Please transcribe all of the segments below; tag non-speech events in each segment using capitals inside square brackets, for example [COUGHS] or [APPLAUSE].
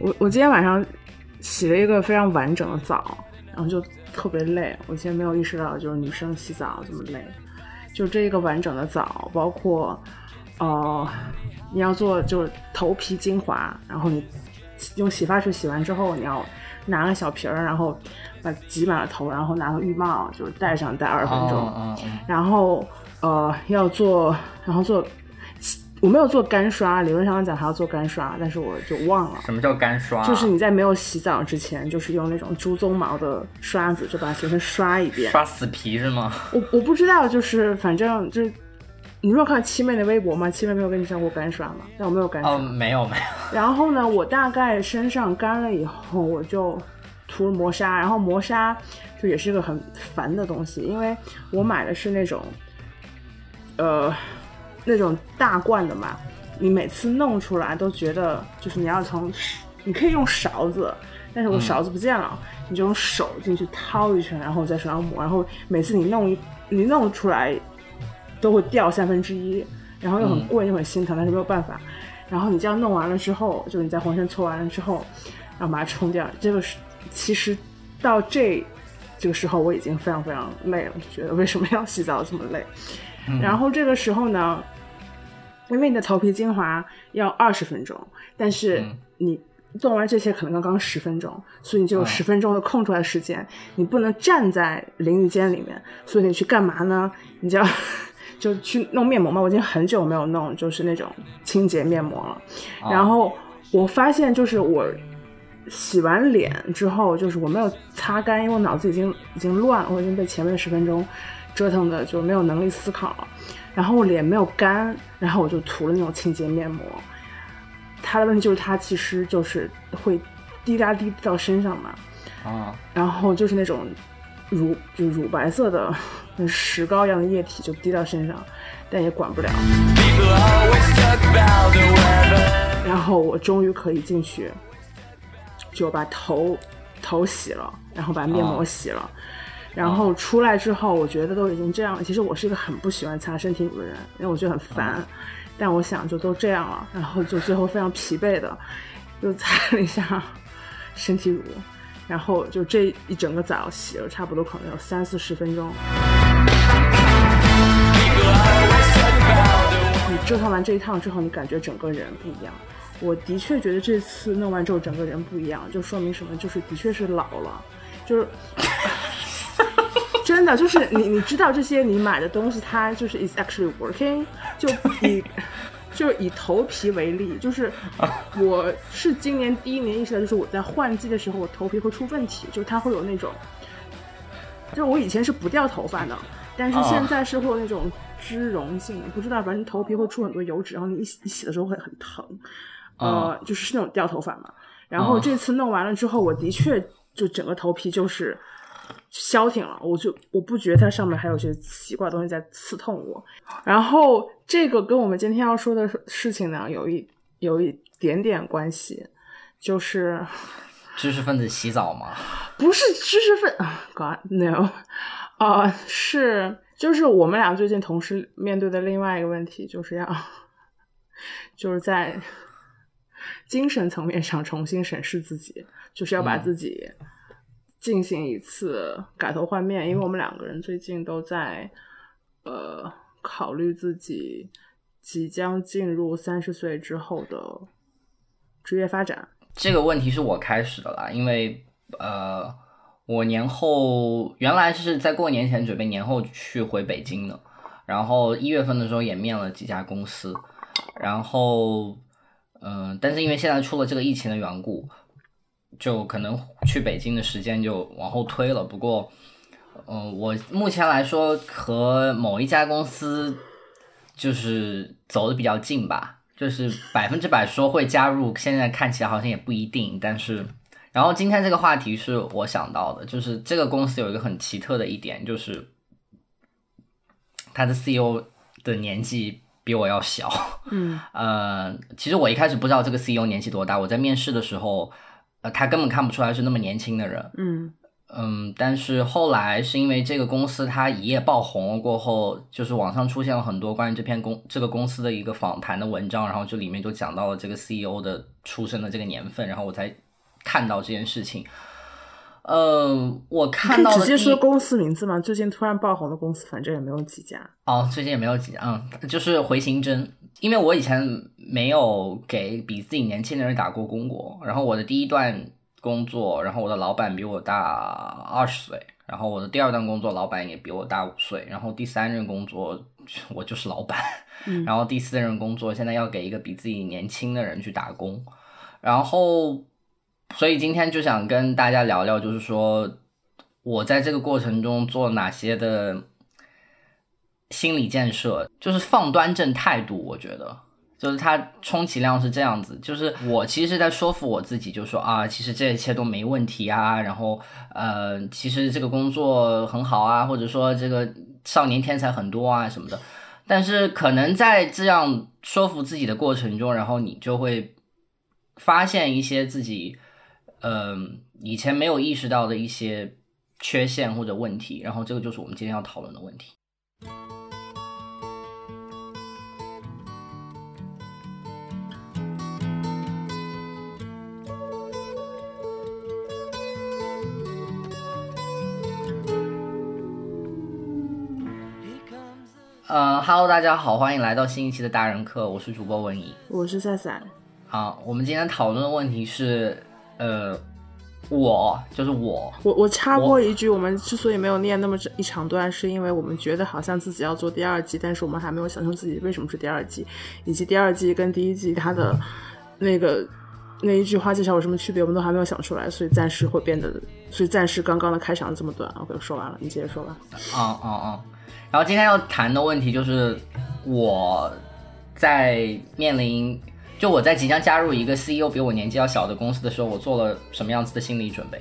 我我今天晚上洗了一个非常完整的澡，然后就特别累。我现在没有意识到，就是女生洗澡这么累。就这一个完整的澡，包括呃，你要做就是头皮精华，然后你用洗发水洗完之后，你要拿个小瓶儿，然后把挤满了头，然后拿个浴帽就是戴上戴二十分钟，然后呃要做，然后做。我没有做干刷，理论上讲还要做干刷，但是我就忘了。什么叫干刷？就是你在没有洗澡之前，就是用那种猪鬃毛的刷子，就把它全身刷一遍。刷死皮是吗？[LAUGHS] 我我不知道，就是反正就是，你没有看七妹的微博吗？七妹没有跟你上过干刷吗？但我没有干刷。哦，没有没有。[LAUGHS] 然后呢，我大概身上干了以后，我就涂了磨砂，然后磨砂就也是个很烦的东西，因为我买的是那种，呃。那种大罐的嘛，你每次弄出来都觉得就是你要从，你可以用勺子，但是我勺子不见了，你就用手进去掏一圈，然后在手上抹，然后每次你弄一你弄出来都会掉三分之一，然后又很贵又很心疼，但是没有办法。然后你这样弄完了之后，就是你在浑身搓完了之后，然后把它冲掉。这个是其实到这这个时候我已经非常非常累了，就觉得为什么要洗澡这么累？然后这个时候呢？因为你的头皮精华要二十分钟，但是你做完这些可能刚刚十分钟，所以你就有十分钟的空出来时间，你不能站在淋浴间里面，所以你去干嘛呢？你就要就去弄面膜嘛。我已经很久没有弄就是那种清洁面膜了。然后我发现就是我洗完脸之后，就是我没有擦干，因为我脑子已经已经乱了，我已经被前面十分钟折腾的就没有能力思考了。然后我脸没有干，然后我就涂了那种清洁面膜。它的问题就是它其实就是会滴答滴到身上嘛，啊，然后就是那种乳就乳白色的跟石膏一样的液体就滴到身上，但也管不了。然后我终于可以进去，就把头头洗了，然后把面膜洗了。然后出来之后，我觉得都已经这样了。其实我是一个很不喜欢擦身体乳的人，因为我觉得很烦。但我想就都这样了，然后就最后非常疲惫的又擦了一下身体乳，然后就这一整个澡洗了差不多可能有三四十分钟。你折腾完这一趟之后，你感觉整个人不一样。我的确觉得这次弄完之后整个人不一样，就说明什么？就是的确是老了，就是。[LAUGHS] 真的就是你，你知道这些你买的东西，它就是 is actually working。就你就是以头皮为例，就是我是今年第一年意识到，就是我在换季的时候，我头皮会出问题，就是它会有那种，就是我以前是不掉头发的，但是现在是会有那种脂溶性，不知道反正头皮会出很多油脂，然后你一洗洗的时候会很疼，呃，就是那种掉头发嘛。然后这次弄完了之后，我的确就整个头皮就是。消停了，我就我不觉得它上面还有些奇怪的东西在刺痛我。然后这个跟我们今天要说的事情呢，有一有一点点关系，就是知识分子洗澡吗？[LAUGHS] 不是知识分，God no，啊，是就是我们俩最近同时面对的另外一个问题，就是要就是在精神层面上重新审视自己，就是要把自己。进行一次改头换面，因为我们两个人最近都在呃考虑自己即将进入三十岁之后的职业发展。这个问题是我开始的啦，因为呃我年后原来是在过年前准备年后去回北京的，然后一月份的时候也面了几家公司，然后嗯，但是因为现在出了这个疫情的缘故。就可能去北京的时间就往后推了。不过，嗯，我目前来说和某一家公司就是走的比较近吧，就是百分之百说会加入，现在看起来好像也不一定。但是，然后今天这个话题是我想到的，就是这个公司有一个很奇特的一点，就是他的 CEO 的年纪比我要小。嗯，[LAUGHS] 呃，其实我一开始不知道这个 CEO 年纪多大，我在面试的时候。呃，他根本看不出来是那么年轻的人。嗯，嗯，但是后来是因为这个公司它一夜爆红了过后，就是网上出现了很多关于这篇公这个公司的一个访谈的文章，然后就里面就讲到了这个 CEO 的出生的这个年份，然后我才看到这件事情。呃，我看到直接说公司名字吗？最近突然爆红的公司，反正也没有几家。哦，最近也没有几家，嗯，就是回形针。因为我以前没有给比自己年轻的人打过工过，然后我的第一段。工作，然后我的老板比我大二十岁，然后我的第二段工作老板也比我大五岁，然后第三任工作 [LAUGHS] 我就是老板，[LAUGHS] 然后第四任工作现在要给一个比自己年轻的人去打工，然后所以今天就想跟大家聊聊，就是说我在这个过程中做哪些的心理建设，就是放端正态度，我觉得。就是它充其量是这样子，就是我其实在说服我自己，就说啊，其实这一切都没问题啊，然后呃，其实这个工作很好啊，或者说这个少年天才很多啊什么的。但是可能在这样说服自己的过程中，然后你就会发现一些自己嗯以前没有意识到的一些缺陷或者问题，然后这个就是我们今天要讨论的问题。呃哈喽，大家好，欢迎来到新一期的大人课，我是主播文怡，我是赛赛。好，我们今天讨论的问题是，呃，我就是我，我我插播一句，我们之所以没有念那么一长段，是因为我们觉得好像自己要做第二季，但是我们还没有想清自己为什么是第二季，以及第二季跟第一季它的那个那一句话介绍有什么区别，我们都还没有想出来，所以暂时会变得，所以暂时刚刚的开场这么短，OK，说完了，你接着说吧。啊啊啊！然后今天要谈的问题就是我在面临，就我在即将加入一个 CEO 比我年纪要小的公司的时候，我做了什么样子的心理准备。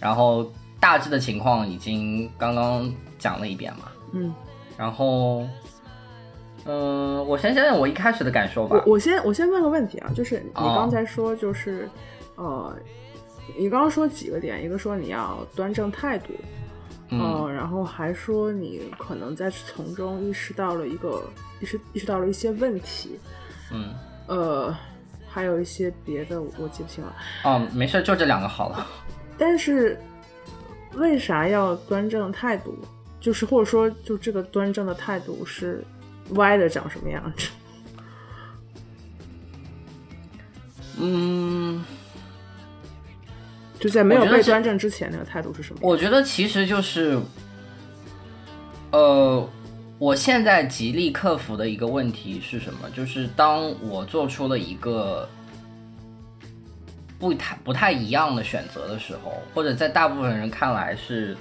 然后大致的情况已经刚刚讲了一遍嘛。嗯。然后，嗯，我先讲讲我一开始的感受吧。我我先我先问个问题啊，就是你刚才说就是呃，你刚刚说几个点，一个说你要端正态度。嗯，然后还说你可能在从中意识到了一个意识意识到了一些问题，嗯，呃，还有一些别的我记不清了。哦，没事，就这两个好了。[LAUGHS] 但是为啥要端正态度？就是或者说，就这个端正的态度是歪的，长什么样子？[LAUGHS] 嗯。就在没有被端正之前，那个态度是什么？我觉得其实就是，呃，我现在极力克服的一个问题是什么？就是当我做出了一个不太不太一样的选择的时候，或者在大部分人看来是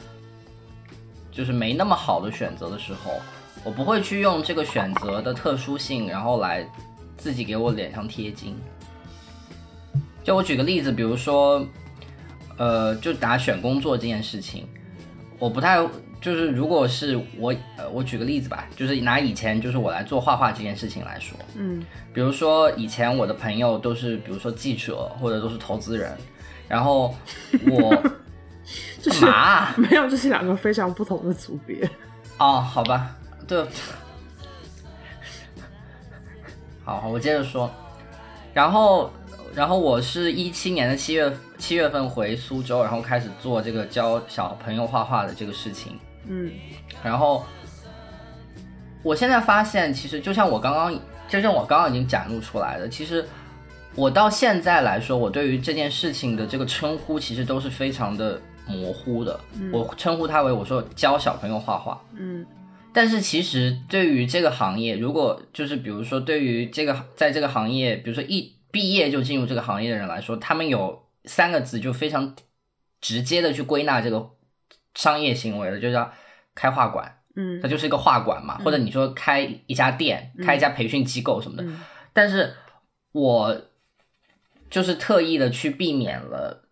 就是没那么好的选择的时候，我不会去用这个选择的特殊性，然后来自己给我脸上贴金。就我举个例子，比如说。呃，就打选工作这件事情，我不太就是，如果是我，呃，我举个例子吧，就是拿以前就是我来做画画这件事情来说，嗯，比如说以前我的朋友都是，比如说记者或者都是投资人，然后我 [LAUGHS] 干嘛？没有，这是两个非常不同的组别。哦，好吧，对，好，我接着说，然后。然后我是一七年的七月七月份回苏州，然后开始做这个教小朋友画画的这个事情。嗯，然后我现在发现，其实就像我刚刚，就像我刚刚已经展露出来的，其实我到现在来说，我对于这件事情的这个称呼，其实都是非常的模糊的。我称呼它为我说教小朋友画画。嗯，但是其实对于这个行业，如果就是比如说对于这个在这个行业，比如说一。毕业就进入这个行业的人来说，他们有三个字就非常直接的去归纳这个商业行为了，就叫开画馆。嗯，它就是一个画馆嘛，或者你说开一家店、开一家培训机构什么的。但是我就是特意的去避免了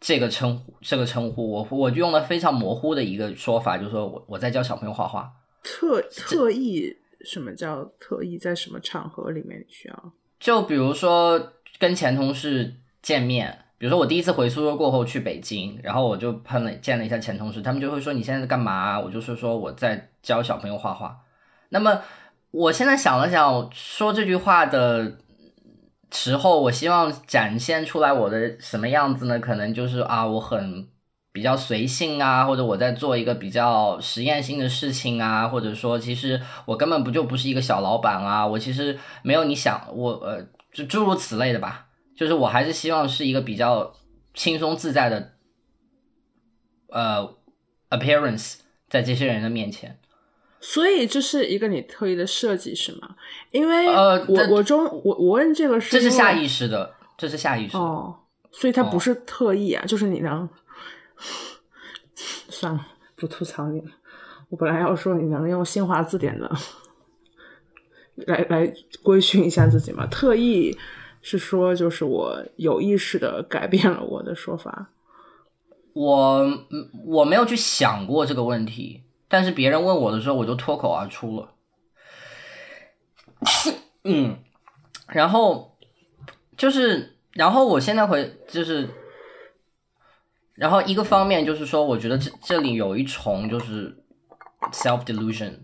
这个称呼，这个称呼，我我就用了非常模糊的一个说法，就是说我我在教小朋友画画。特特意什么叫特意？在什么场合里面需要？就比如说跟前同事见面，比如说我第一次回苏州过后去北京，然后我就碰了见了一下前同事，他们就会说你现在在干嘛？我就是说我在教小朋友画画。那么我现在想了想，说这句话的时候，我希望展现出来我的什么样子呢？可能就是啊，我很比较随性啊，或者我在做一个比较实验性的事情啊，或者说其实我根本不就不是一个小老板啊，我其实没有你想我呃，就诸如此类的吧。就是我还是希望是一个比较轻松自在的，呃，appearance 在这些人的面前。所以这是一个你特意的设计是吗？因为呃，我我中我我问这个是这是下意识的，这是下意识哦，所以它不是特意啊，就是你能算了，不吐槽你了。我本来要说你能用新华字典的 [LAUGHS] 来来规训一下自己嘛，特意。是说，就是我有意识的改变了我的说法。我我没有去想过这个问题，但是别人问我的时候，我就脱口而出了。嗯，然后就是，然后我现在回就是，然后一个方面就是说，我觉得这这里有一重就是 self delusion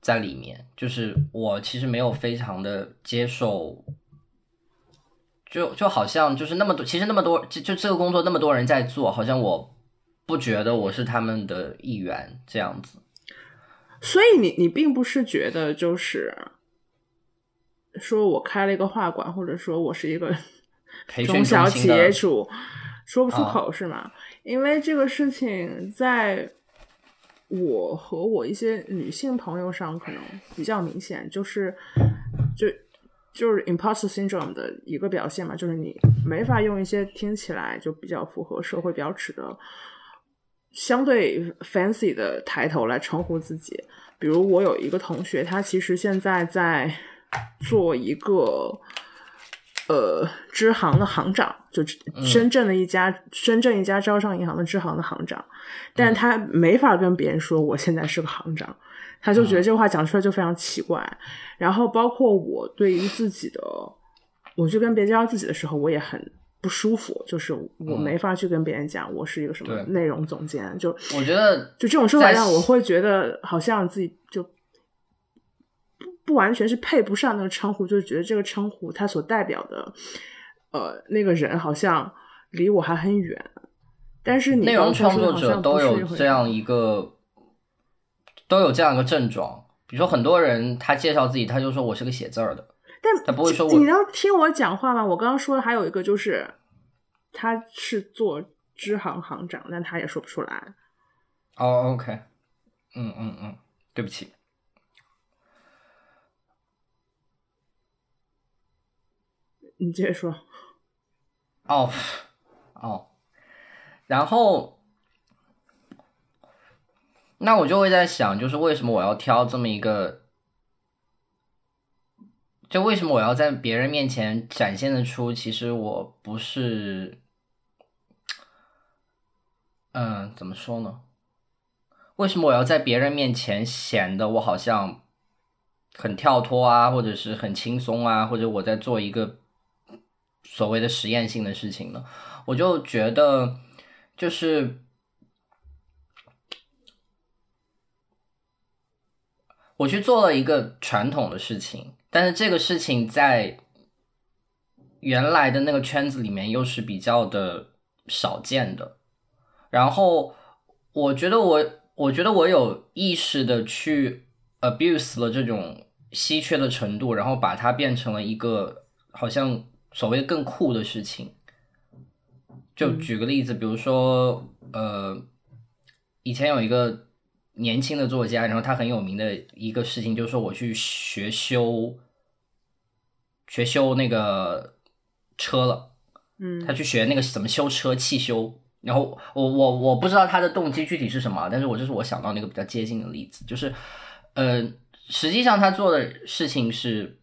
在里面，就是我其实没有非常的接受。就就好像就是那么多，其实那么多，就就这个工作那么多人在做，好像我不觉得我是他们的一员这样子。所以你你并不是觉得就是说我开了一个画馆，或者说我是一个中小企业主，说不出口是吗？因为这个事情在我和我一些女性朋友上可能比较明显，就是就。就是 imposter syndrome 的一个表现嘛，就是你没法用一些听起来就比较符合社会标尺的、相对 fancy 的抬头来称呼自己。比如我有一个同学，他其实现在在做一个呃支行的行长，就深圳的一家深圳一家招商银行的支行的行长，但是他没法跟别人说我现在是个行长。他就觉得这话讲出来就非常奇怪，然后包括我对于自己的，我去跟别人介绍自己的时候，我也很不舒服，就是我没法去跟别人讲我是一个什么内容总监，就我觉得就这种说法让我会觉得好像自己就不不完全是配不上那个称呼，就是觉得这个称呼它所代表的呃那个人好像离我还很远，但是内容创作者都有这样一个。都有这样一个症状，比如说很多人他介绍自己，他就说我是个写字儿的，但他不会说我。你能听我讲话吗？我刚刚说的还有一个就是，他是做支行行长，但他也说不出来。哦，OK，嗯嗯嗯，对不起，你接着说。哦哦，然后。那我就会在想，就是为什么我要挑这么一个？就为什么我要在别人面前展现的出，其实我不是，嗯，怎么说呢？为什么我要在别人面前显得我好像很跳脱啊，或者是很轻松啊，或者我在做一个所谓的实验性的事情呢？我就觉得，就是。我去做了一个传统的事情，但是这个事情在原来的那个圈子里面又是比较的少见的。然后我觉得我，我觉得我有意识的去 abuse 了这种稀缺的程度，然后把它变成了一个好像所谓更酷的事情。就举个例子，比如说，呃，以前有一个。年轻的作家，然后他很有名的一个事情就是说，我去学修学修那个车了，嗯，他去学那个怎么修车，汽修。然后我我我不知道他的动机具体是什么，但是我这是我想到那个比较接近的例子，就是呃，实际上他做的事情是，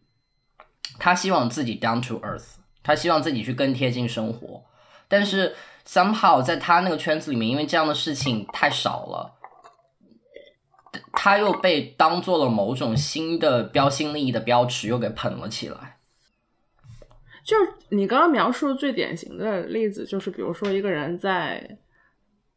他希望自己 down to earth，他希望自己去更贴近生活，但是 somehow 在他那个圈子里面，因为这样的事情太少了。他又被当做了某种新的标新立异的标尺，又给捧了起来。就是你刚刚描述的最典型的例子，就是比如说一个人在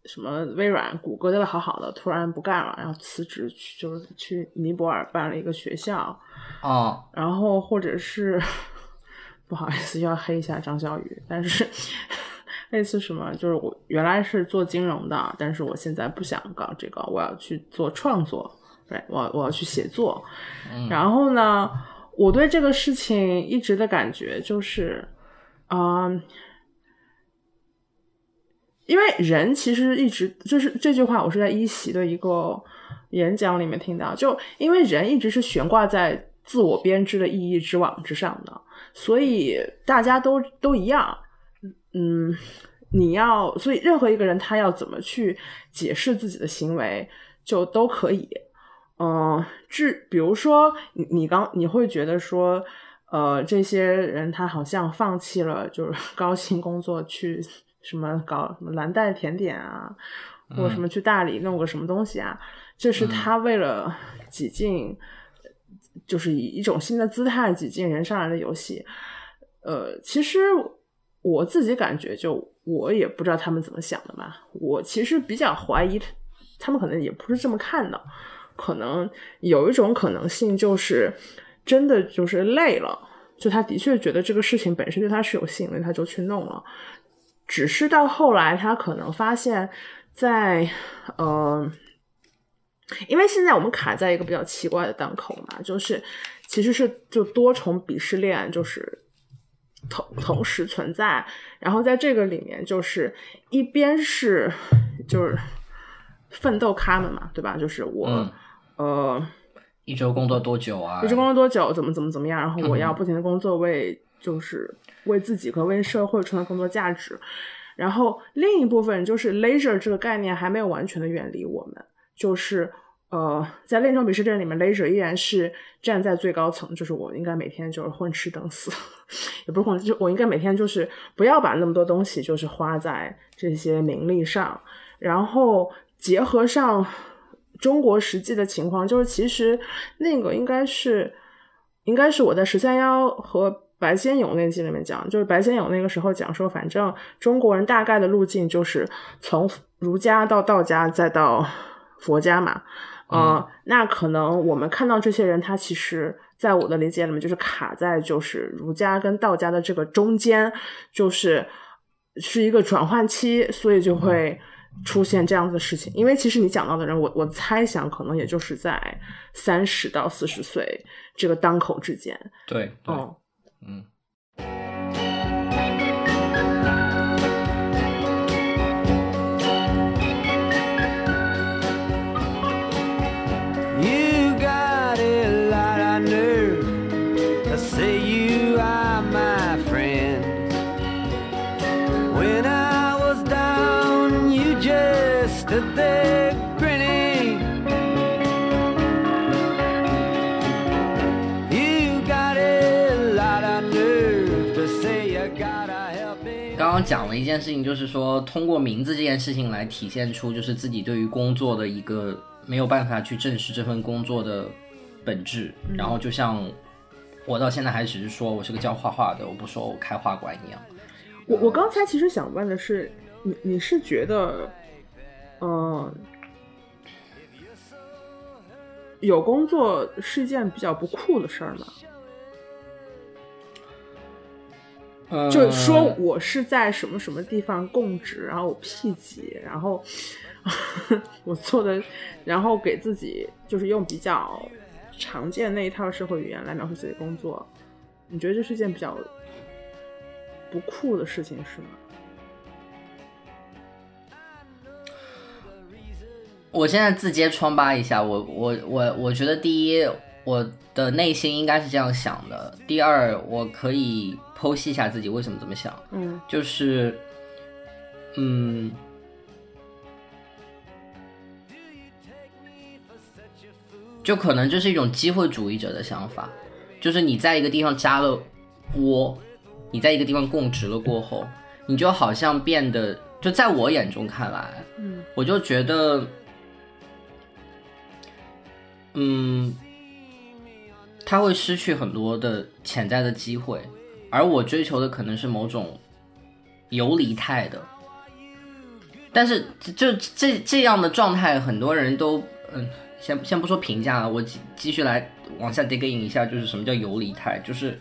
什么微软、谷歌待的好好的，突然不干了，然后辞职去，就是去尼泊尔办了一个学校，哦，然后或者是 [LAUGHS] 不好意思又要黑一下张小雨，但是类似什么，就是我原来是做金融的，但是我现在不想搞这个，我要去做创作，对，我我要去写作，然后呢，我对这个事情一直的感觉就是，嗯、因为人其实一直就是这句话，我是在一席的一个演讲里面听到，就因为人一直是悬挂在自我编织的意义之网之上的，所以大家都都一样，嗯，你要，所以任何一个人他要怎么去解释自己的行为，就都可以。嗯，至比如说你你刚你会觉得说，呃，这些人他好像放弃了就是 [LAUGHS] 高薪工作去什么搞什么蓝带甜点啊，或者什么去大理弄个什么东西啊，这是他为了挤进，就是以一种新的姿态挤进人上人的游戏。呃，其实我自己感觉就我也不知道他们怎么想的嘛，我其实比较怀疑他们可能也不是这么看的。可能有一种可能性就是，真的就是累了，就他的确觉得这个事情本身对他是有吸引力，他就去弄了。只是到后来，他可能发现在，呃，因为现在我们卡在一个比较奇怪的档口嘛，就是其实是就多重鄙视链，就是同同时存在，然后在这个里面，就是一边是就是奋斗咖们嘛，对吧？就是我。嗯呃，一周工作多久啊？一周工作多久？怎么怎么怎么样？然后我要不停的工作，为就是为自己和为社会创造更多价值。然后另一部分就是 leisure 这个概念还没有完全的远离我们，就是呃，在另一种鄙视链里面，leisure 依然是站在最高层，就是我应该每天就是混吃等死，[LAUGHS] 也不是混，就我应该每天就是不要把那么多东西就是花在这些名利上，然后结合上。中国实际的情况就是，其实那个应该是，应该是我在十三幺和白先勇那集里面讲，就是白先勇那个时候讲说，反正中国人大概的路径就是从儒家到道家再到佛家嘛，呃，嗯、那可能我们看到这些人，他其实在我的理解里面就是卡在就是儒家跟道家的这个中间，就是是一个转换期，所以就会。出现这样子的事情，因为其实你讲到的人，我我猜想可能也就是在三十到四十岁这个当口之间。对，对哦，嗯。刚刚讲了一件事情，就是说通过名字这件事情来体现出就是自己对于工作的一个没有办法去正视这份工作的本质。然后就像我到现在还只是说我是个教画画的，我不说我开画馆一样。我我刚才其实想问的是，你你是觉得，嗯、有工作是一件比较不酷的事儿吗？呃就说我是在什么什么地方供职，然后我 P 级，然后 [LAUGHS] 我做的，然后给自己就是用比较常见那一套社会语言来描述自己的工作，你觉得这是件比较不酷的事情是吗？我现在自揭疮疤一下，我我我我觉得第一，我的内心应该是这样想的；第二，我可以剖析一下自己为什么这么想。嗯。就是，嗯，就可能这是一种机会主义者的想法，就是你在一个地方扎了窝，你在一个地方供职了过后，你就好像变得，就在我眼中看来，嗯。我就觉得，嗯，他会失去很多的潜在的机会，而我追求的可能是某种游离态的。但是就这这样的状态，很多人都嗯，先先不说评价了，我继继续来往下 dig in 一下，就是什么叫游离态，就是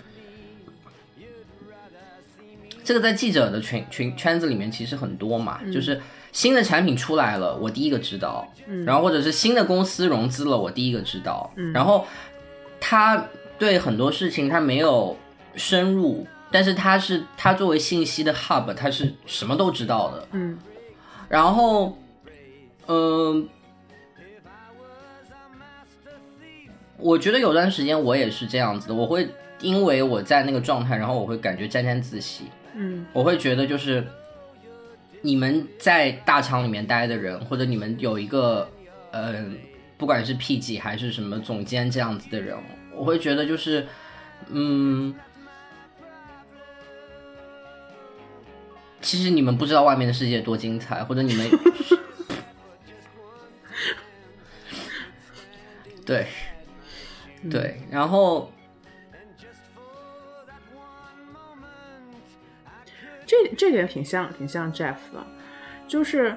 这个在记者的群群圈子里面其实很多嘛，就是新的产品出来了，我第一个知道，然后或者是新的公司融资了，我第一个知道，然后他对很多事情他没有深入，但是他是他作为信息的 hub，他是什么都知道的，嗯然后，嗯、我觉得有段时间我也是这样子的，我会因为我在那个状态，然后我会感觉沾沾自喜，嗯我会觉得就是你们在大厂里面待的人，或者你们有一个呃，不管是 P 级还是什么总监这样子的人，我会觉得就是嗯。其实你们不知道外面的世界多精彩，或者你们，[LAUGHS] 对，对，然后这这点挺像挺像 Jeff 的，就是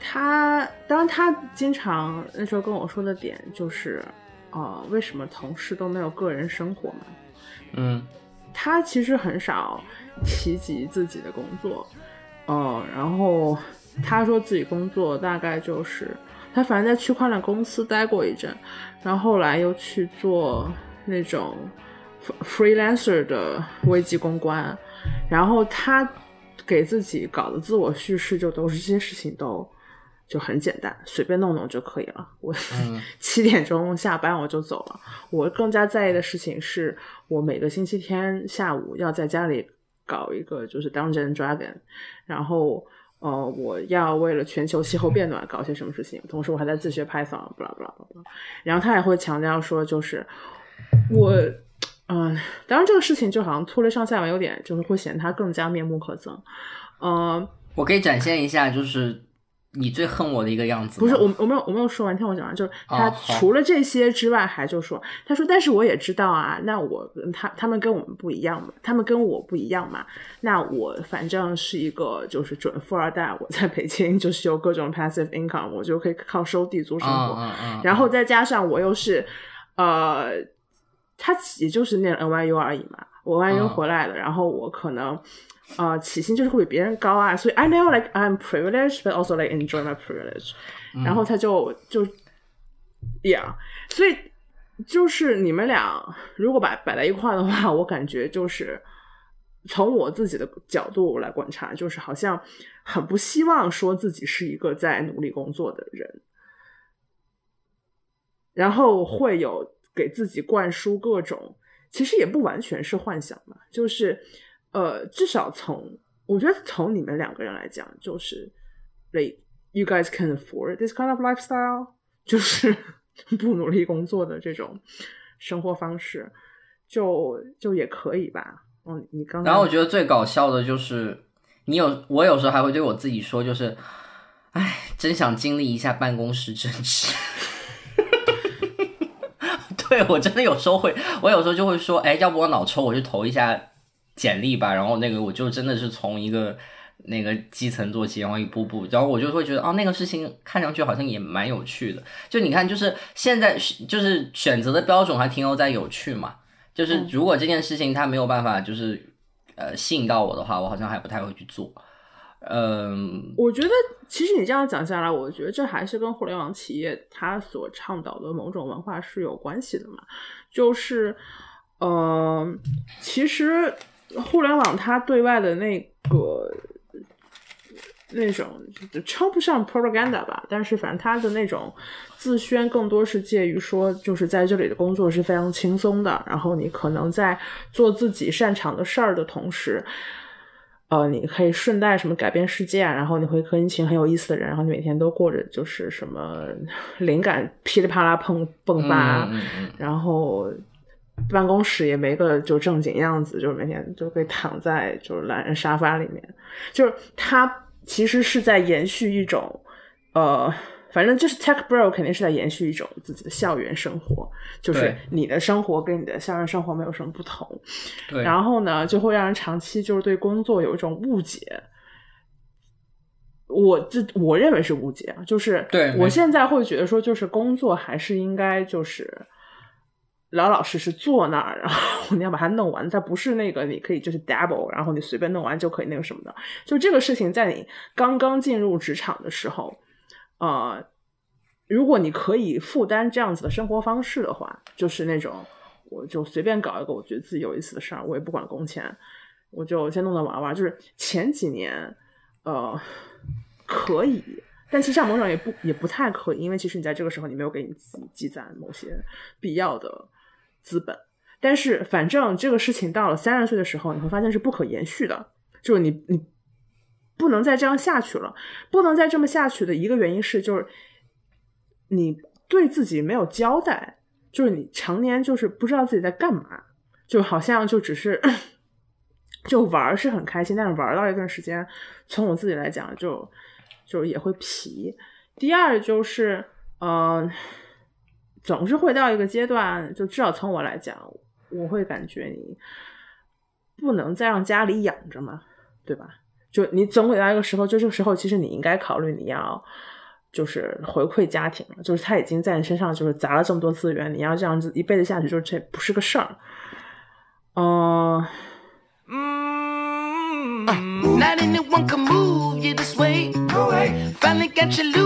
他，当然他经常那时候跟我说的点就是，呃，为什么同事都没有个人生活嘛？嗯他其实很少提及自己的工作，呃，然后他说自己工作大概就是他反正在区块链公司待过一阵，然后后来又去做那种 freelancer 的危机公关，然后他给自己搞的自我叙事就都是这些事情都就很简单，随便弄弄就可以了。我嗯 [LAUGHS] 七点钟下班我就走了。我更加在意的事情是我每个星期天下午要在家里搞一个就是 Dungeon Dragon，然后呃我要为了全球气候变暖搞些什么事情，同时我还在自学 Python，不啦不啦不啦。然后他也会强调说，就是我。嗯，当然这个事情就好像拖累上下文，有点就是会显得他更加面目可憎。嗯，我可以展现一下，就是你最恨我的一个样子。不是我我没有我没有说完，听我讲完，就是他除了这些之外，还就说，他说，但是我也知道啊，那我他他们跟我们不一样嘛，他们跟我不一样嘛，那我反正是一个就是准富二代，我在北京就是有各种 passive income，我就可以靠收地租生活，嗯嗯嗯，然后再加上我又是呃，他也就是念 NYU 而已嘛，我 NYU 嗯回来的，然后我可能呃起薪就是会比别人高啊，所以 I know like I'm privileged but also like enjoy my privilege，、然后他就就，yeah，所以就是你们俩如果摆摆在一块的话，我感觉就是。从我自己的角度来观察，就是好像很不希望说自己是一个在努力工作的人，然后会有给自己灌输各种，其实也不完全是幻想吧，就是呃，至少从我觉得从你们两个人来讲，就是 like you guys can afford this kind of lifestyle，[LAUGHS] 就是 [LAUGHS] 不努力工作的这种生活方式，就就也可以吧。嗯，你刚然后我觉得最搞笑的就是，你有我有时候还会对我自己说，就是，哎，真想经历一下办公室政治。[LAUGHS] 对我真的有时候会，我有时候就会说，哎，要不我脑抽，我去投一下简历吧。然后那个我就真的是从一个那个基层做起，然后一步步，然后我就会觉得，哦，那个事情看上去好像也蛮有趣的。就你看，就是现在就是选择的标准还停留在有趣嘛。就是如果这件事情它没有办法就是呃吸引到我的话，我好像还不太会去做。嗯，我觉得其实你这样讲下来，我觉得这还是跟互联网企业它所倡导的某种文化是有关系的嘛。就是，呃，其实互联网它对外的那个那种就称不上 propaganda 吧，但是反正它的那种自宣更多是介于说，就是在这里的工作是非常轻松的，然后你可能在做自己擅长的事儿的同时。呃，你可以顺带什么改变世界啊，然后你会跟一群很有意思的人，然后你每天都过着就是什么灵感噼里啪啦碰迸发，嗯嗯嗯然后办公室也没个就正经样子，就是每天就可以躺在就是懒人沙发里面，就是他其实是在延续一种呃反正就是 tech bro 肯定是在延续一种自己的校园生活，就是你的生活跟你的校园生活没有什么不同。对，然后呢，就会让人长期就是对工作有一种误解。我自我认为是误解啊，就是对我现在会觉得说，就是工作还是应该就是老老实实坐那儿，然后 [LAUGHS] 你要把它弄完，它不是那个你可以就是 double，然后你随便弄完就可以那个什么的。就这个事情，在你刚刚进入职场的时候，呃，如果你可以负担这样子的生活方式的话，就是那种我就随便搞一个我觉得自己有意思的事儿，我也不管工钱，我就先弄弄玩玩。就是前几年，呃，可以，但其实上某种也不也不太可以，因为其实你在这个时候你没有给你自己积攒某些必要的资本。但是反正这个事情到了三十岁的时候，你会发现是不可延续的，就是你你不能再这样下去了，不能再这么下去的一个原因是，就是你对自己没有交代，就是你常年就是不知道自己在干嘛，就好像就只是就玩是很开心，但是玩到一段时间，从我自己来讲就就也会疲。第二就是，嗯、总是会到一个阶段，就至少从我来讲，我会感觉你不能再让家里养着嘛，对吧？就你总会到一个时候，就这个时候，其实你应该考虑你要就是回馈家庭了，就是他已经在你身上就是砸了这么多资源，你要这样子一辈子下去，就是这不是个事儿。嗯、Not anyone can move you this way. Finally got you loose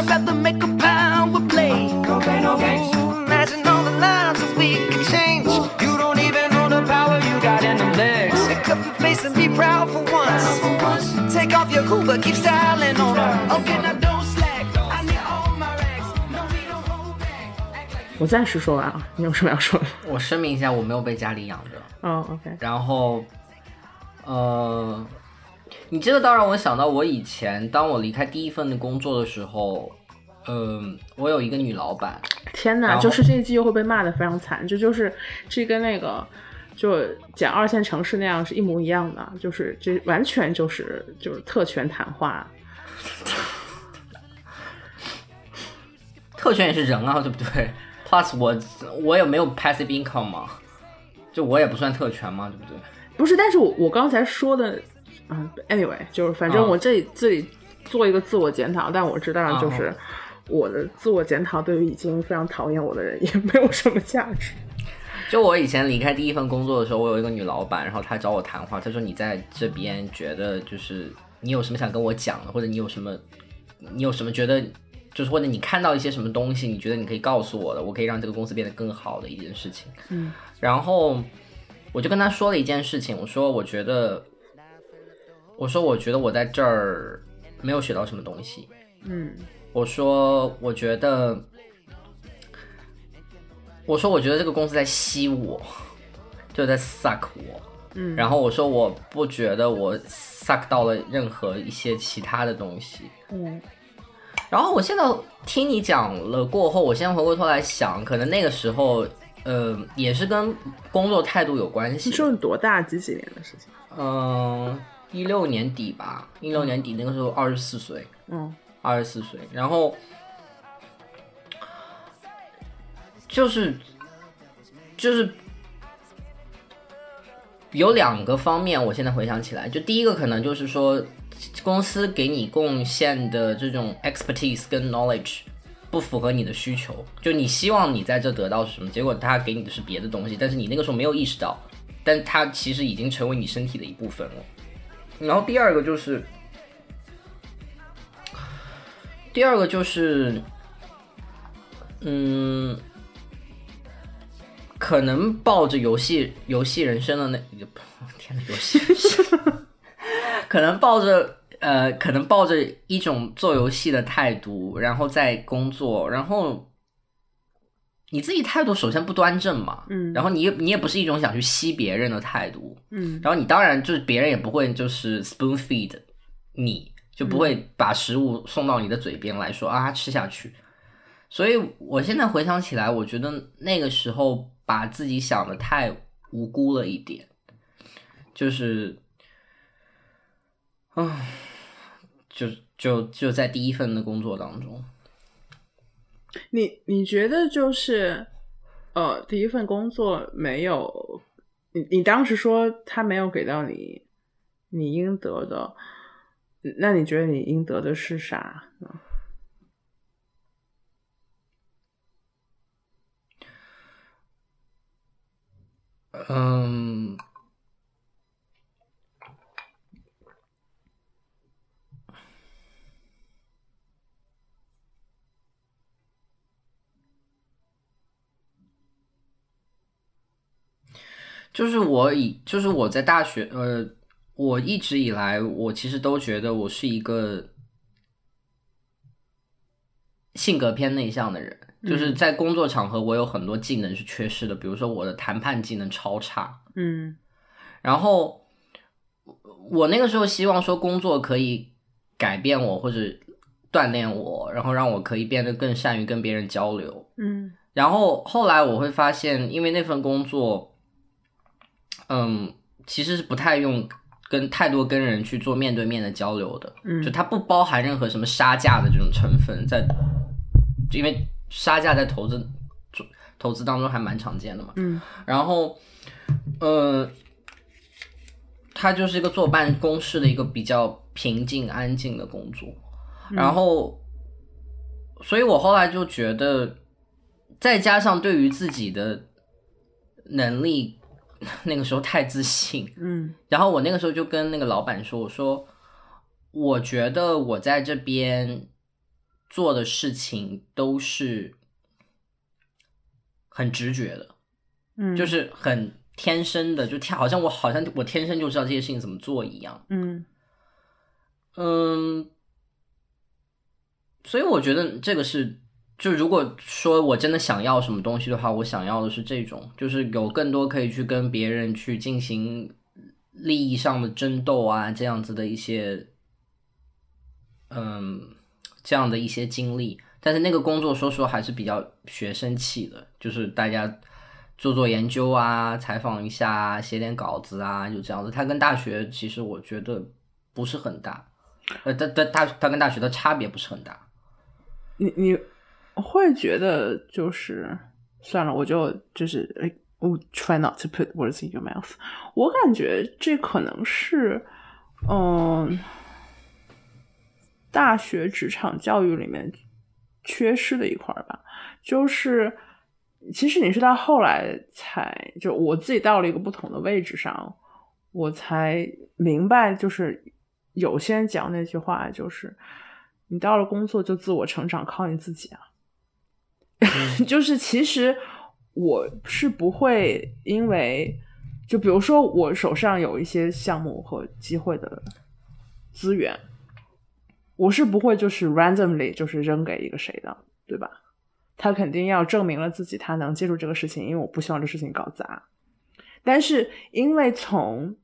I'd rather make a pound with blade. Imagine all the lives that we could change. You don't even know the power you got in them legs. Pick up your face and be proud for once. Take off your cool, but keep styling on her. Okay, now don't slack. I need all my rags. No need to hold back. Act like you 我暂时说完了，你有什么要说的？我声明一下，我没有被家里养着。哦，OK，然后，呃，你这个倒让我想到，我以前当我离开第一份的工作的时候，嗯、我有一个女老板，天呐，就是这一季又会被骂的非常惨，这就是这跟那个就讲二线城市那样是一模一样的，就是这完全就是就是特权谈话。特权也是人啊，对不对？Plus 我我也没有 passive income 嘛，就我也不算特权嘛，对不对？不是，但是我我刚才说的，嗯，anyway，就是反正啊我这里这里做一个自我检讨，但我知道就是啊我的自我检讨对于已经非常讨厌我的人也没有什么价值。就我以前离开第一份工作的时候，我有一个女老板，然后她找我谈话，她说你在这边觉得就是你有什么想跟我讲的，或者你有什么你有什么觉得就是或者你看到一些什么东西，你觉得你可以告诉我的，我可以让这个公司变得更好的一件事情。嗯，然后我就跟她说了一件事情，我说我觉得，我说我觉得我在这儿没有学到什么东西，嗯我说我觉得，我说我觉得这个公司在吸我，就在 suck 我。嗯，然后我说我不觉得我 suck 到了任何一些其他的东西。嗯然后我现在听你讲了过后，我现在回过头来想，可能那个时候，呃，也是跟工作态度有关系你。说你多大几几年的事情？嗯，一六年底吧，一六年底那个时候二十四岁。嗯二十四岁，然后就是就是有两个方面，我现在回想起来，就第一个可能就是说，公司给你贡献的这种 expertise 跟 knowledge 不符合你的需求，就你希望你在这得到什么，结果他给你的是别的东西，但是你那个时候没有意识到，但它其实已经成为你身体的一部分了。然后第二个就是。第二个就是，嗯，可能抱着游戏游戏人生的那，[LAUGHS] 天呐，游戏人生，[LAUGHS] 可能抱着呃，可能抱着一种做游戏的态度，然后在工作，然后你自己态度首先不端正嘛，嗯然后你也你也不是一种想去吸别人的态度，嗯然后你当然就是别人也不会就是 spoon feed 你，就不会把食物送到你的嘴边来说啊吃下去。所以我现在回想起来，我觉得那个时候把自己想的太无辜了一点，就是，就就就在第一份的工作当中，你你觉得就是呃，第一份工作没有你你当时说他没有给到你你应得的，那你觉得你应得的是啥？嗯，就是我以，就是我在大学，呃，我一直以来，我其实都觉得我是一个性格偏内向的人，就是在工作场合，我有很多技能是缺失的，比如说我的谈判技能超差，嗯。然后我那个时候希望说工作可以改变我或者锻炼我，然后让我可以变得更善于跟别人交流。嗯。然后后来我会发现，因为那份工作，嗯，其实是不太用跟太多跟人去做面对面的交流的，嗯就它不包含任何什么杀价的这种成分在，因为杀价在投资投资当中还蛮常见的嘛。嗯然后，呃，它就是一个坐办公室的一个比较平静安静的工作。然后，所以我后来就觉得，再加上对于自己的能力，[LAUGHS] 那个时候太自信，嗯。然后我那个时候就跟那个老板说：“我说，我觉得我在这边做的事情都是很直觉的，嗯，就是很天生的，就天好像我好像我天生就知道这些事情怎么做一样。嗯。嗯，所以我觉得这个是，就如果说我真的想要什么东西的话，我想要的是这种，就是有更多可以去跟别人去进行利益上的争斗啊，这样子的一些，嗯，这样的一些经历。但是那个工作，说实话还是比较学生气的，就是大家做做研究啊，采访一下，写点稿子啊，就这样子。它跟大学其实我觉得不是很大。呃，它它它它跟大学的差别不是很大。你你会觉得就是算了，我就就是哎，我 try not to put words in your mouth。我感觉这可能是嗯，大学职场教育里面缺失的一块吧。就是其实你是到后来才就我自己到了一个不同的位置上，我才明白，就是有些人讲那句话，就是你到了工作就自我成长，靠你自己啊。[LAUGHS] 就是其实我是不会因为，就比如说我手上有一些项目和机会的资源，我是不会就是 randomly 就是扔给一个谁的，对吧？他肯定要证明了自己，他能接住这个事情，因为我不希望这事情搞砸。但是因为从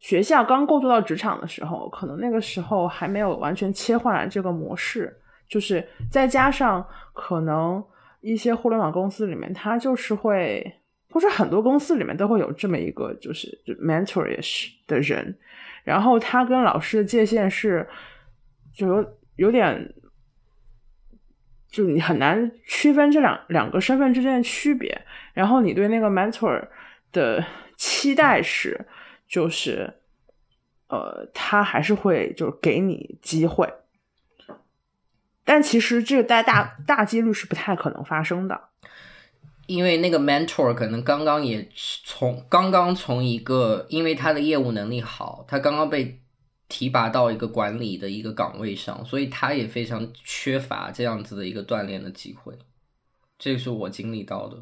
学校刚过渡到职场的时候，可能那个时候还没有完全切换这个模式，就是再加上可能一些互联网公司里面，它就是会，或者很多公司里面都会有这么一个就是 mentorish 的人，然后他跟老师的界限是就有有点。就你很难区分这两两个身份之间的区别，然后你对那个 mentor 的期待是，就是，呃，他还是会就是给你机会，但其实这个大大大几率是不太可能发生的。因为那个 mentor 可能刚刚也从刚刚从一个，因为他的业务能力好，他刚刚被提拔到一个管理的一个岗位上，所以他也非常缺乏这样子的一个锻炼的机会。这是我经历到的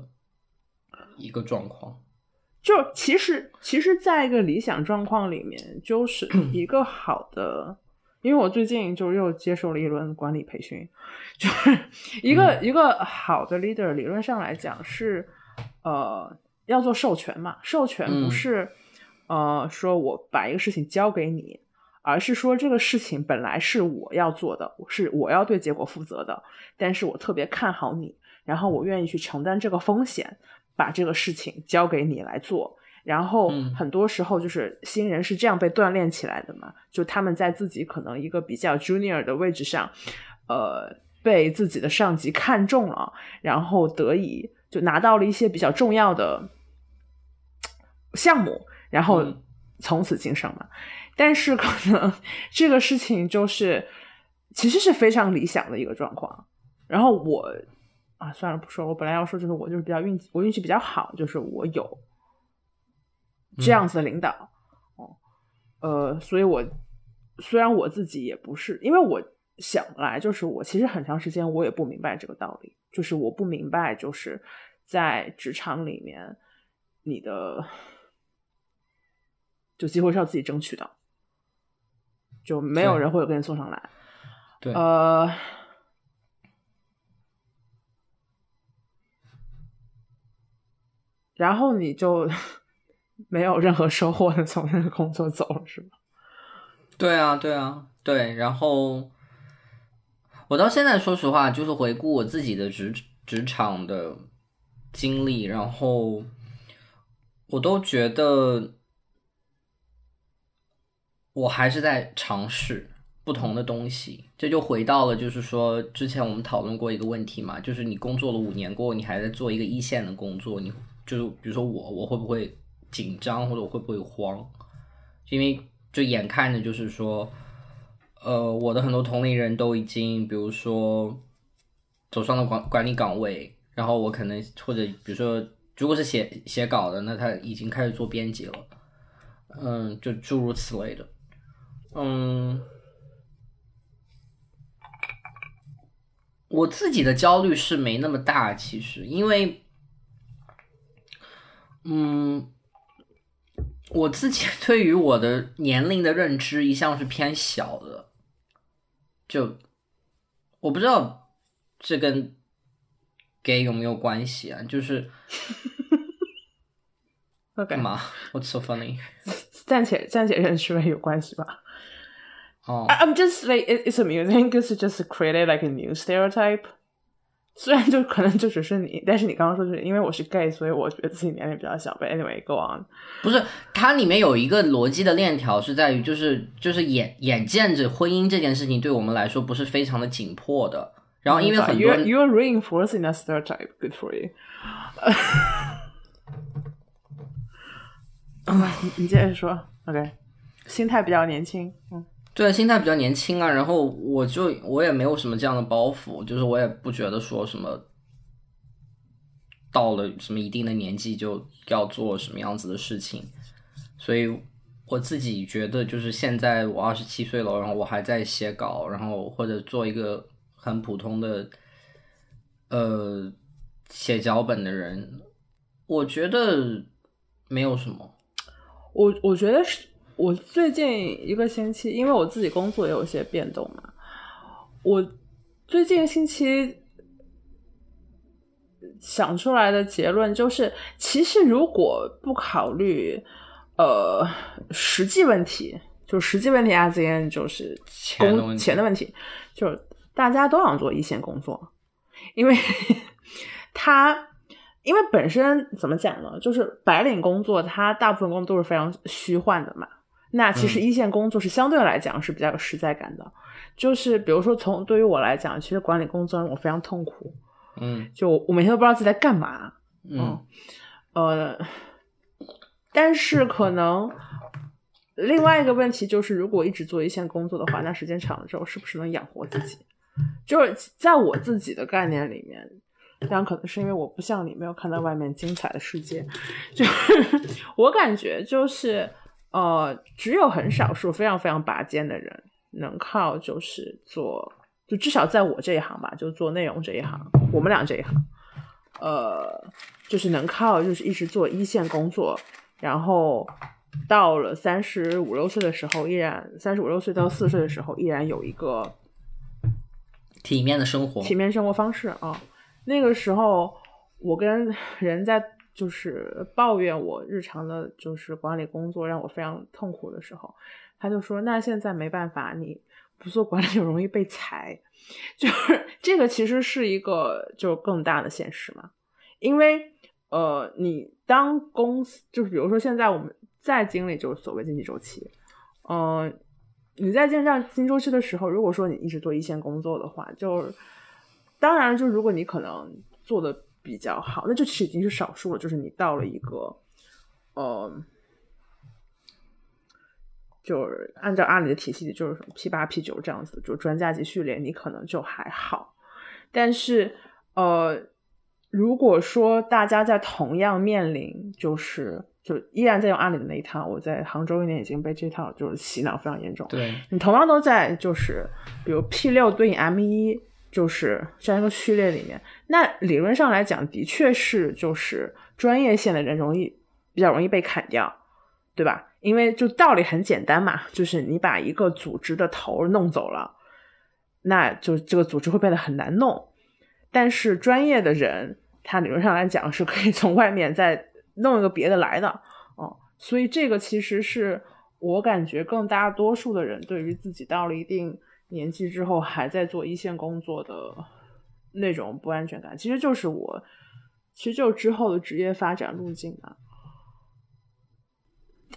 一个状况。就其实其实，在一个理想状况里面，就是 [CLEARS THROAT] 一个好的，因为我最近就又接受了一轮管理培训，就是 [LAUGHS] 一个、一个好的 leader，理论上来讲是呃要做授权嘛，授权不嗯是、呃说我把一个事情交给你。而是说这个事情本来是我要做的，是我要对结果负责的，但是我特别看好你，然后我愿意去承担这个风险，把这个事情交给你来做，然后嗯很多时候就是新人是这样被锻炼起来的嘛，就他们在自己可能一个比较 junior 的位置上，呃，被自己的上级看中了，然后得以就拿到了一些比较重要的项目，然后嗯从此晋升嘛。但是可能 [LAUGHS] 这个事情就是其实是非常理想的一个状况。然后我啊，算了不说了，我本来要说就是我就是比较运气，我运气比较好，就是我有这样子的领导。哦，呃，所以我虽然我自己也不是，因为我想来就是我其实很长时间我也不明白这个道理，就是我不明白就是在职场里面你的就机会是要自己争取的，就没有人会给你送上来。对，呃，然后你就没有任何收获的从那个工作走了，是吧？对啊，对啊，对。然后我到现在说实话，就是回顾我自己的职职场的经历，然后我都觉得我还是在尝试不同的东西。这就回到了，就是说之前我们讨论过一个问题嘛，就是你工作了五年过后，你还在做一个一线的工作，你就是比如说我，我会不会紧张，或者我会不会慌？因为就眼看着就是说，呃，我的很多同龄人都已经，比如说走上了管管理岗位，然后我可能或者比如说，如果是写写稿的，那他已经开始做编辑了，嗯，就诸如此类的，嗯，我自己的焦虑是没那么大，其实因为，嗯。我自己对于我的年龄的认知一向是偏小的，就我不知道这跟 gay 有没有关系啊？就是干嘛？What's so funny？暂且暂且认识为有关系吧。哦 I'm just like it, it's amusing because it just created like a new stereotype. 虽然就可能就只是你，但是你刚刚说就是因为我是 gay，所以我觉得自己年龄比较小。But anyway, go on. 不是，它里面有一个逻辑的链条是在于，就是就是眼眼见着婚姻这件事情对我们来说不是非常的紧迫的。然后因为很多 you're you're reinforcing that stereotype. Good for you. 你 [LAUGHS] [LAUGHS] 你接着说，OK，心态比较年轻，嗯，对，心态比较年轻啊，然后我就我也没有什么这样的包袱，就是我也不觉得说什么到了什么一定的年纪就要做什么样子的事情，所以我自己觉得就是现在我二十七岁了，然后我还在写稿，然后或者做一个很普通的呃写脚本的人，我觉得没有什么。我我觉得是我最近一个星期，因为我自己工作也有一些变动嘛，我最近星期想出来的结论就是，其实如果不考虑呃实际问题，就实际问题 a s in 就是工钱的问题钱的问题，就是大家都想做一线工作，因为 [LAUGHS] 他。因为本身怎么讲呢，就是白领工作，它大部分工作都是非常虚幻的嘛。那其实嗯一线工作是相对来讲是比较有实在感的。就是比如说从对于我来讲，其实管理工作让我非常痛苦，嗯就我每天都不知道自己在干嘛。嗯呃，但是可能另外一个问题就是，如果一直做一线工作的话，那时间长了之后，是不是能养活自己？就是在我自己的概念里面，这样可能是因为我不像你没有看到外面精彩的世界，[LAUGHS] 就是我感觉就是呃，只有很少数非常非常拔尖的人能靠就是做，就至少在我这一行吧，就做内容这一行，我们俩这一行，呃，就是能靠就是一直做一线工作，然后到了三十五六岁的时候，依然三十五六岁到四十岁的时候，依然有一个体面的生活，体面生活方式啊。那个时候，我跟人在就是抱怨我日常的就是管理工作让我非常痛苦的时候，他就说：“那现在没办法，你不做管理就容易被裁。[LAUGHS] ”就是这个其实是一个就更大的现实嘛，因为呃，你当公司就是比如说现在我们在经历就是所谓经济周期，呃，你在经历这样经济周期的时候，如果说你一直做一线工作的话，就当然就如果你可能做的比较好，那这其实已经是少数了，就是你到了一个呃。就是按照阿里的体系，就是什么 P 八、P 九这样子，就专家级序列，你可能就还好。但是，呃，如果说大家在同样面临，就是就依然在用阿里的那一套，我在杭州一年已经被这套就是洗脑非常严重。对你同样都在就是比如 P 六对应 M 一，就是这样一个序列里面，那理论上来讲，的确是就是专业线的人容易比较容易被砍掉，对吧？因为就道理很简单嘛，就是你把一个组织的头弄走了，那就这个组织会变得很难弄。但是专业的人，他理论上来讲是可以从外面再弄一个别的来的，哦，所以这个其实是我感觉更大多数的人对于自己到了一定年纪之后还在做一线工作的那种不安全感，其实就是我，其实就之后的职业发展路径啊。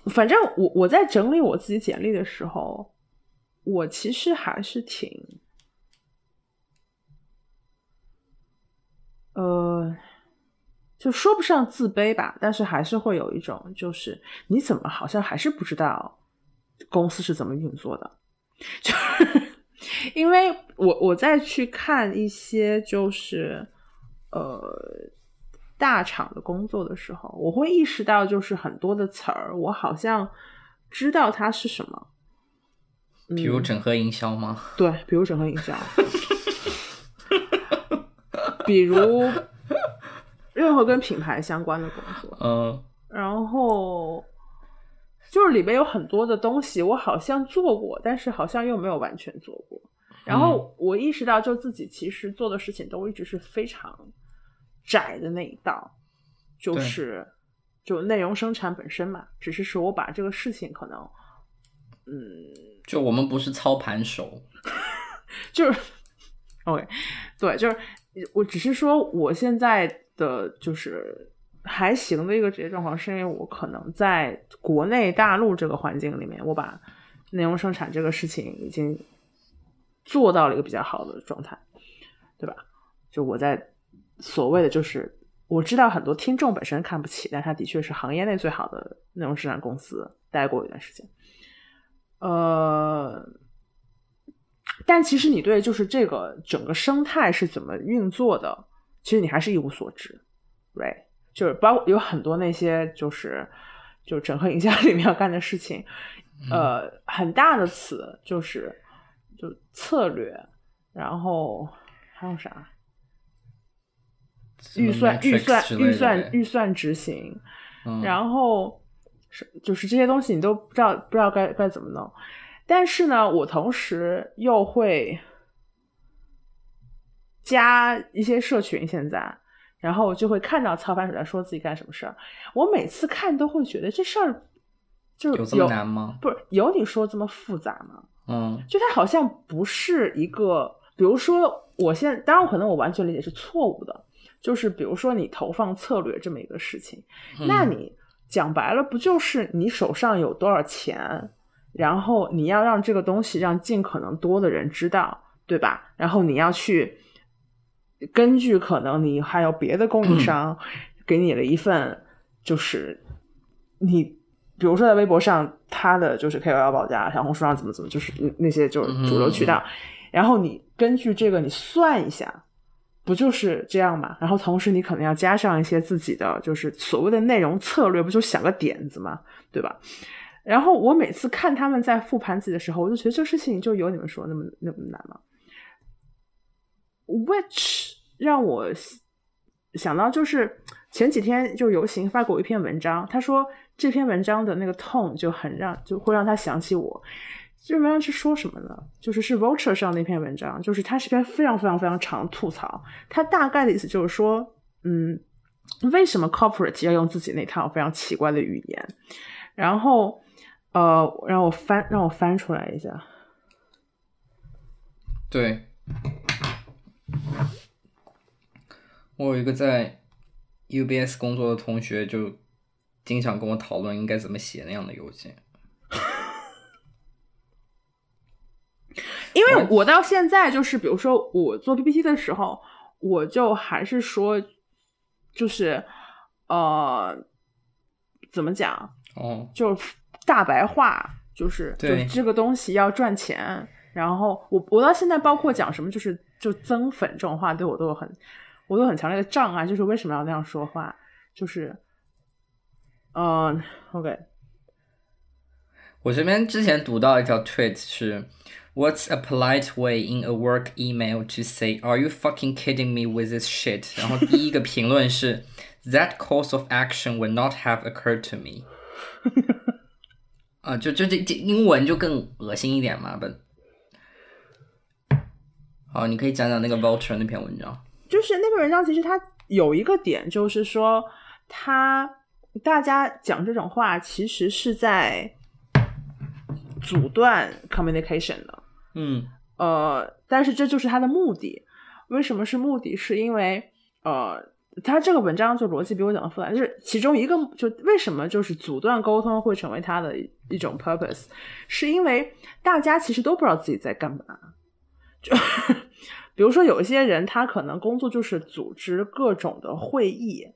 反正我我在整理我自己简历的时候，我其实还是挺，呃，就说不上自卑吧，但是还是会有一种，就是你怎么好像还是不知道公司是怎么运作的，就 [LAUGHS] 是因为我我再去看一些就是呃。大厂的工作的时候，我会意识到，就是很多的词儿，我好像知道它是什么。比如整合营销吗？[LAUGHS] 对，比如整合营销，比如任何跟品牌相关的工作。嗯，然后就是里面有很多的东西，我好像做过，但是好像又没有完全做过。然后我意识到，就自己其实做的事情都一直是非常。窄的那一道，就是就内容生产本身嘛，只是说我把这个事情可能，嗯，就我们不是操盘手，[LAUGHS] 就是，OK，对，就是我只是说我现在的就是还行的一个职业状况，是因为我可能在国内大陆这个环境里面，我把内容生产这个事情已经做到了一个比较好的状态，对吧？就我在。所谓的就是，我知道很多听众本身看不起，但他的确是行业内最好的内容生产公司待过一段时间。呃，但其实你对就是这个整个生态是怎么运作的，其实你还是一无所知，right？就是包括有很多那些就是就整合营销 [LAUGHS] 里面要干的事情，呃，很大的词就是就策略，然后还有啥？预算、预算、预算、预算执行，然后是就是这些东西你都不知道不知道该该怎么弄，但是呢，我同时又会加一些社群，现在，然后就会看到操盘手在说自己干什么事儿，我每次看都会觉得这事儿就有这么难吗？不是有你说这么复杂吗？嗯，就它好像不是一个，比如说我现在，当然可能我完全理解是错误的。就是比如说你投放策略这么一个事情，那你讲白了不就是你手上有多少钱，然后你要让这个东西让尽可能多的人知道，对吧？然后你要去根据可能你还有别的供应商给你了一份，就是你比如说在微博上他的就是 KOL 报价，小红书上怎么怎么就是那些就是主流渠道，然后你根据这个你算一下。不就是这样嘛？然后同时你可能要加上一些自己的，就是所谓的内容策略，不就想个点子嘛，对吧？然后我每次看他们在复盘自己的时候，我就觉得这个事情就有你们说那么那么难吗？Which 让我想到就是前几天就游行发过一篇文章，他说这篇文章的那个 tone 就很让就会让他想起我。这篇文章是说什么呢？就是是 Vulture 上那篇文章，就是它是篇非常非常非常长的吐槽。它大概的意思就是说，嗯，为什么 Corporate 要用自己那套非常奇怪的语言？然后，呃，让我翻，让我翻出来一下。对，我有一个在 UBS 工作的同学就经常跟我讨论应该怎么写那样的邮件。[LAUGHS] 因为我到现在就是，比如说我做 PPT 的时候，我就还是说，就是呃，怎么讲，哦，就大白话，就是就对这个东西要赚钱。然后我我到现在包括讲什么，就是就增粉这种话，对我都有很我都有很强烈的障碍，就是为什么要那样说话，就是，嗯、o k 我这边之前读到一条 tweet 是，What's a polite way in a work email to say Are you fucking kidding me with this shit？然后第一个评论是 That course of action would not have occurred to me。啊，就就这这英文就更恶心一点嘛，but 好，你可以讲讲那个 Vulture 那篇文章。就是那篇文章，其实它有一个点，就是说，他大家讲这种话，其实是在阻断 communication 的。嗯呃，但是这就是他的目的。为什么是目的？是因为呃，他这个文章就逻辑比我讲的复杂，就是其中一个就为什么就是阻断沟通会成为他的一一种 purpose，是因为大家其实都不知道自己在干嘛。就比如说有一些人，他可能工作就是组织各种的会议，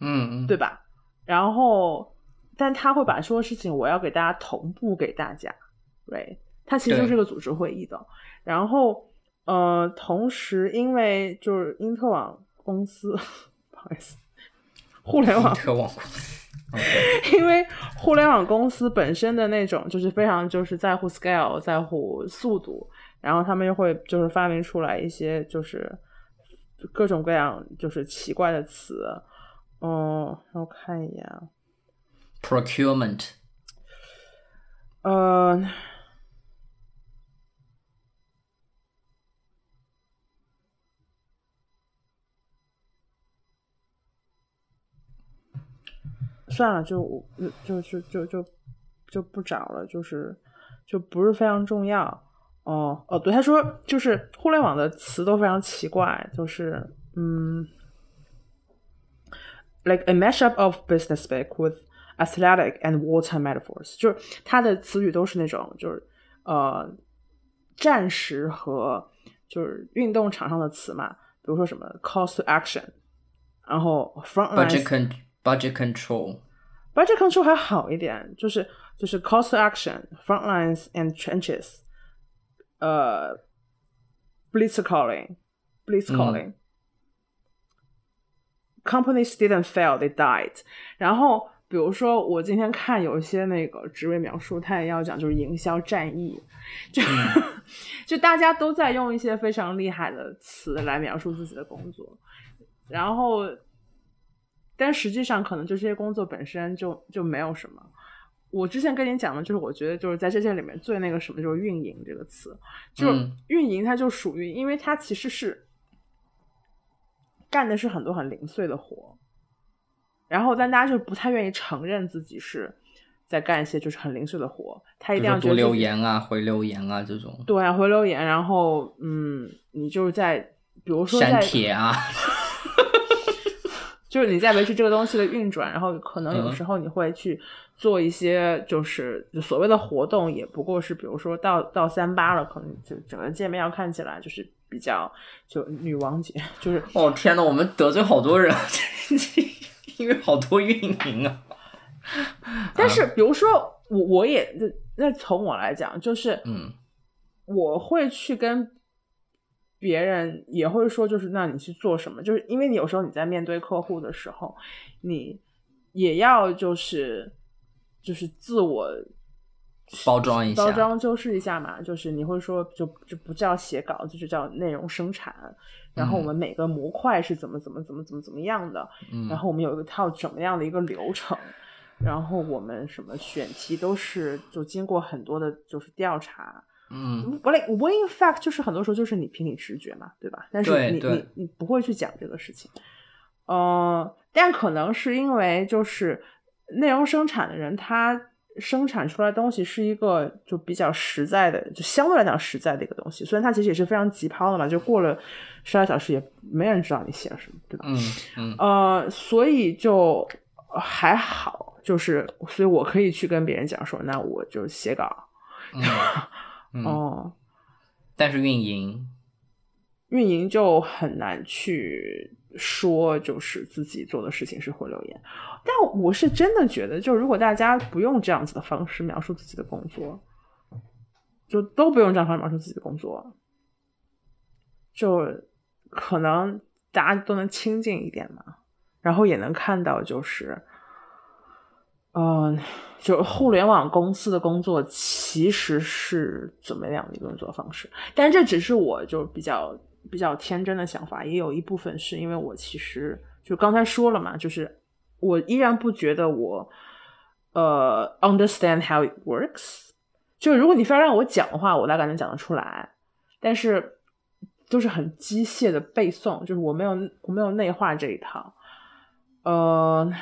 嗯嗯，对吧？然后，但他会把所有事情我要给大家同步给大家，right？他其实就是对个组织会议的。然后，呃，同时因为就是英特网公司，不好意思，互联网特网公司。因为互联网公司本身的那种就是非常就是在乎 scale，在乎速度，然后他们又会就是发明出来一些就是各种各样就是奇怪的词，嗯，让我看一眼啊，Procurement 呃，算了，就我就就就就就不找了，就是就不是非常重要。哦哦，对，他说就是互联网的词都非常奇怪，就是嗯，like a mashup of business speak with athletic and water metaphors，就是它的词语都是那种就是呃战时和就是运动场上的词嘛，比如说什么 call to action，然后 front budget line con budget control。budget control 还好一点，就是就是 call to action front lines and trenches，呃 blitz calling blitz calling、companies didn't fail they died，然后。比如说，我今天看有一些那个职位描述，他也要讲就是营销战役，就、[LAUGHS] 就大家都在用一些非常厉害的词来描述自己的工作，然后，但实际上可能就这些工作本身就就没有什么。我之前跟你讲的，就是我觉得就是在这些里面最那个什么，就是运营这个词，就运营它就属于，因为它其实是干的是很多很零碎的活，然后但大家就不太愿意承认自己是在干一些就是很零碎的活，他一定要觉得自己如说读留言啊、回留言啊这种，对啊，回留言，然后嗯，你就是在比如说在删帖啊，[LAUGHS] 就是你在维持这个东西的运转，然后可能有嗯时候你会去做一些就是就所谓的活动，也不过是比如说到到三八了，可能就整个界面要看起来就是比较就女王节，就是哦天呐，我们得罪好多人，[LAUGHS] 因为好多运营啊。[LAUGHS] 但是比如说我我也那那从我来讲，就是嗯我会去跟别人也会说，就是那你去做什么？就是因为你有时候你在面对客户的时候，你也要就是就是自我包装一下包装修饰一下嘛。就是你会说就就不叫写稿，就是叫内容生产。然后我们每个模块是怎么怎么怎么怎么怎么样的，嗯然后我们有一套怎么样的一个流程，然后我们什么选题都是就经过很多的就是调查，嗯我 like 我 in fact 就是很多时候就是你凭你直觉嘛，对吧？但是你你你不会去讲这个事情，呃，但可能是因为就是内容生产的人他生产出来的东西是一个就比较实在的，就相对来讲实在的一个东西。虽然它其实也是非常急抛的嘛，就过了十二小时也没人知道你写了什么，对吧？嗯嗯呃，所以就还好，就是所以我可以去跟别人讲说，那我就写稿。嗯，[LAUGHS] 哦，但是运营，运营就很难去说，就是自己做的事情是回流言。但我是真的觉得，就如果大家不用这样子的方式描述自己的工作，就都不用这样方式描述自己的工作，就可能大家都能亲近一点嘛，然后也能看到就是。嗯，就互联网公司的工作其实是怎么样的一个工作方式？但这只是我就比较比较天真的想法，也有一部分是因为我其实就刚才说了嘛，就是我依然不觉得我呃 understand how it works。就如果你非要让我讲的话，我大概能讲得出来，但是都是很机械的背诵，就是我没有我没有内化这一套，呃。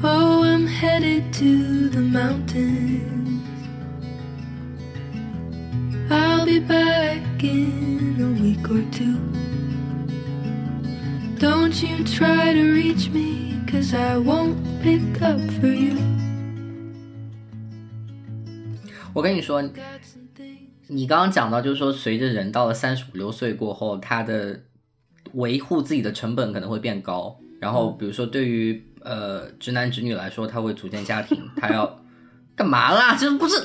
Oh, I'm headed to the mountains. I'll be back in a week or two. Don't you try to reach me, cause I won't pick up for you. 我跟你说你刚刚讲到，就是说，随着人到了三十五六岁过后，他的维护自己的成本可能会变高。然后，比如说，对于呃直男直女来说，他会组建家庭，他要干嘛啦？这不是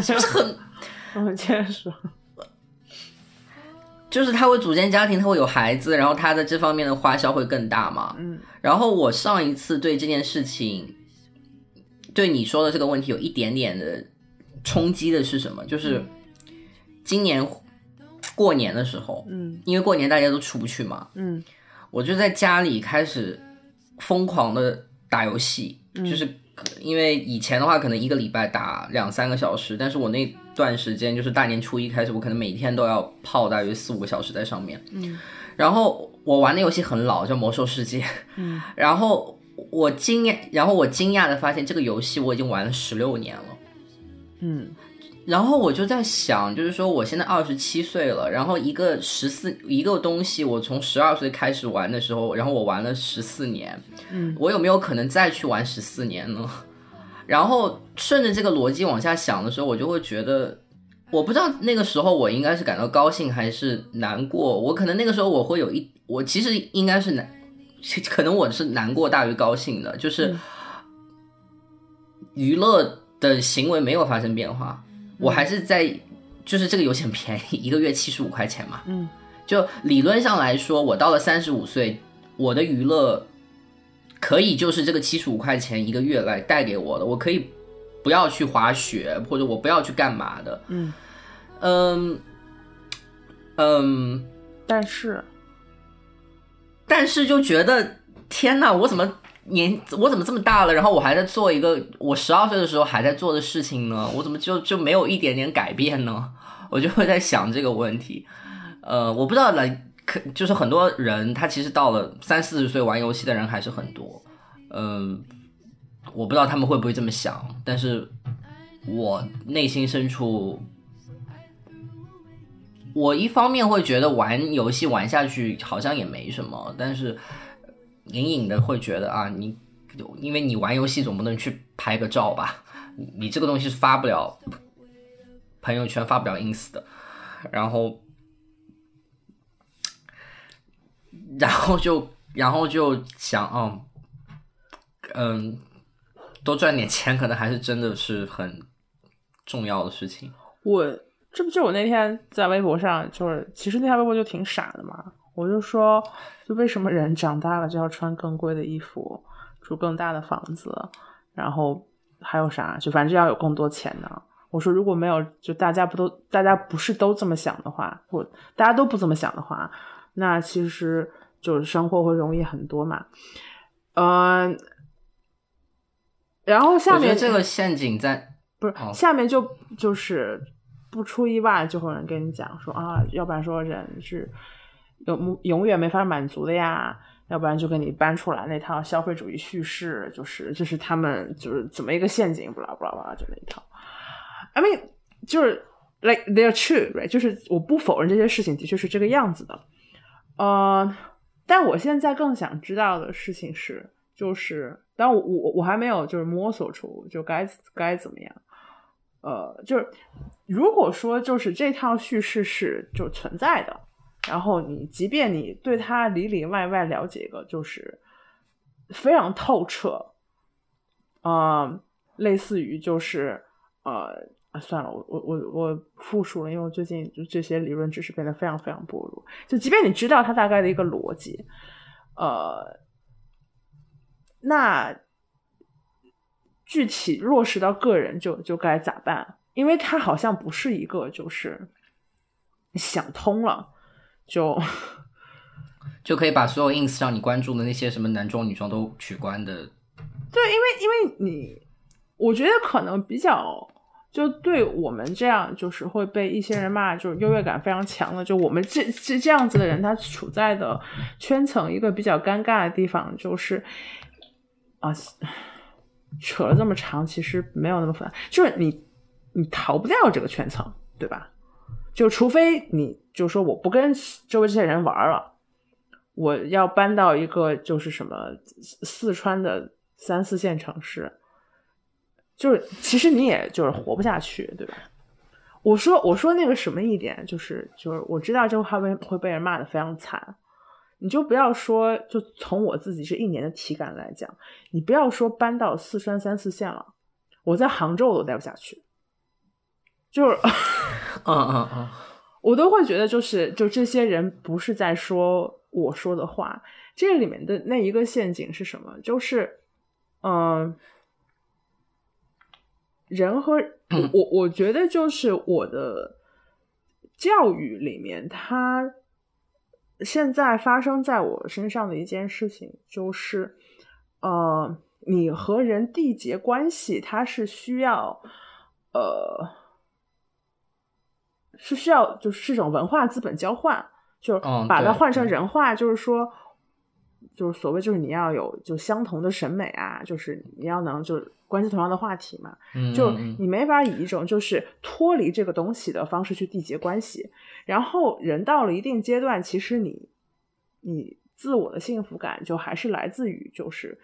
是不是很？[LAUGHS] 我们接着说，就是他会组建家庭，他会有孩子，然后他的这方面的花销会更大嘛。嗯，然后我上一次对这件事情，对你说的这个问题有一点点的冲击的是什么？就是今年过年的时候，嗯因为过年大家都出不去嘛，嗯我就在家里开始疯狂的打游戏，就是因为以前的话可能一个礼拜打两三个小时，但是我那段时间就是大年初一开始，我可能每天都要泡大约四五个小时在上面。嗯，然后我玩的游戏很老，叫《魔兽世界》。嗯，然后我惊讶，然后我惊讶的发现这个游戏我已经玩了十六年了。嗯然后我就在想，就是说我现在二十七岁了，然后一个十四一个东西，我从十二岁开始玩的时候，然后我玩了十四年，嗯，我有没有可能再去玩十四年呢？然后顺着这个逻辑往下想的时候，我就会觉得，我不知道那个时候我应该是感到高兴还是难过。我可能那个时候我会有一，我其实应该是难，[LAUGHS] 可能我是难过大于高兴的，就是娱乐的行为没有发生变化，我还是在，就是这个游戏很便宜，一个月七十五块钱嘛，嗯，就理论上来说，我到了三十五岁，我的娱乐可以就是这个七十五块钱一个月来带给我的，我可以不要去滑雪，或者我不要去干嘛的，嗯。嗯嗯，但是。但是就觉得天哪，我怎么年我怎么这么大了，然后我还在做一个我十二岁的时候还在做的事情呢？我怎么就就没有一点点改变呢？[LAUGHS] 我就会在想这个问题。呃，我不知道来，可就是很多人他其实到了三四十岁玩游戏的人还是很多。嗯、我不知道他们会不会这么想，但是我内心深处。我一方面会觉得玩游戏玩下去好像也没什么，但是隐隐的会觉得啊，你因为你玩游戏总不能去拍个照吧，你这个东西是发不了朋友圈、发不了 ins 的，然后然后就然后就想，嗯嗯，多赚点钱可能还是真的是很重要的事情。我这不就我那天在微博上，就是其实那条微博就挺傻的嘛，我就说，就为什么人长大了就要穿更贵的衣服，住更大的房子，然后还有啥，就反正要有更多钱呢？我说如果没有，就大家不都大家不是都这么想的话，或大家都不这么想的话，那其实就是生活会容易很多嘛。嗯、然后下面这个陷阱在不是、哦下面就就是不出意外就会有人跟你讲说啊，要不然说人是永永远没法满足的呀，要不然就给你搬出来那套消费主义叙事，就是就是他们就是怎么一个陷阱，不啦不啦不啦，就那一套。I mean，就是 like they're true，right？就是我不否认这些事情的确是这个样子的，呃，但我现在更想知道的事情是，就是当我我我还没有就是摸索出就该该怎么样，呃，就是如果说就是这套叙事是就存在的，然后你即便你对它里里外外了解一个就是非常透彻，啊、类似于就是呃。算了，我我我我复述了，因为我最近就这些理论知识变得非常非常薄弱。就即便你知道它大概的一个逻辑，呃，那具体落实到个人就就该咋办？因为它好像不是一个就是想通了就就可以把所有 ins 上你关注的那些什么男装女装都取关的。对，因为因为你，我觉得可能比较。就对我们这样，就是会被一些人骂，就是优越感非常强的。就我们这这这样子的人，他处在的圈层一个比较尴尬的地方，就是啊，扯了这么长，其实没有那么复杂，就是你你逃不掉这个圈层，对吧？就除非你就说我不跟周围这些人玩了，我要搬到一个就是什么四川的三四线城市。就是其实你也就是活不下去，对吧？我说我说那个什么一点，就是就是我知道这话会会被人骂的非常惨，你就不要说，就从我自己这一年的体感来讲，你不要说搬到四川三四线了，我在杭州我都待不下去，就是嗯嗯嗯，[LAUGHS] 我都会觉得就是就这些人不是在说我说的话，这里面的那一个陷阱是什么？就是嗯。呃人和我，我觉得就是我的教育里面，它现在发生在我身上的一件事情，就是呃，你和人缔结关系，它是需要呃，是需要就是这种文化资本交换，就是把它换成人话，就是说。就是所谓，就是你要有就相同的审美啊，就是你要能就关心同样的话题嘛，嗯就你没法以一种就是脱离这个东西的方式去缔结关系。然后人到了一定阶段，其实你你自我的幸福感就还是来自于就是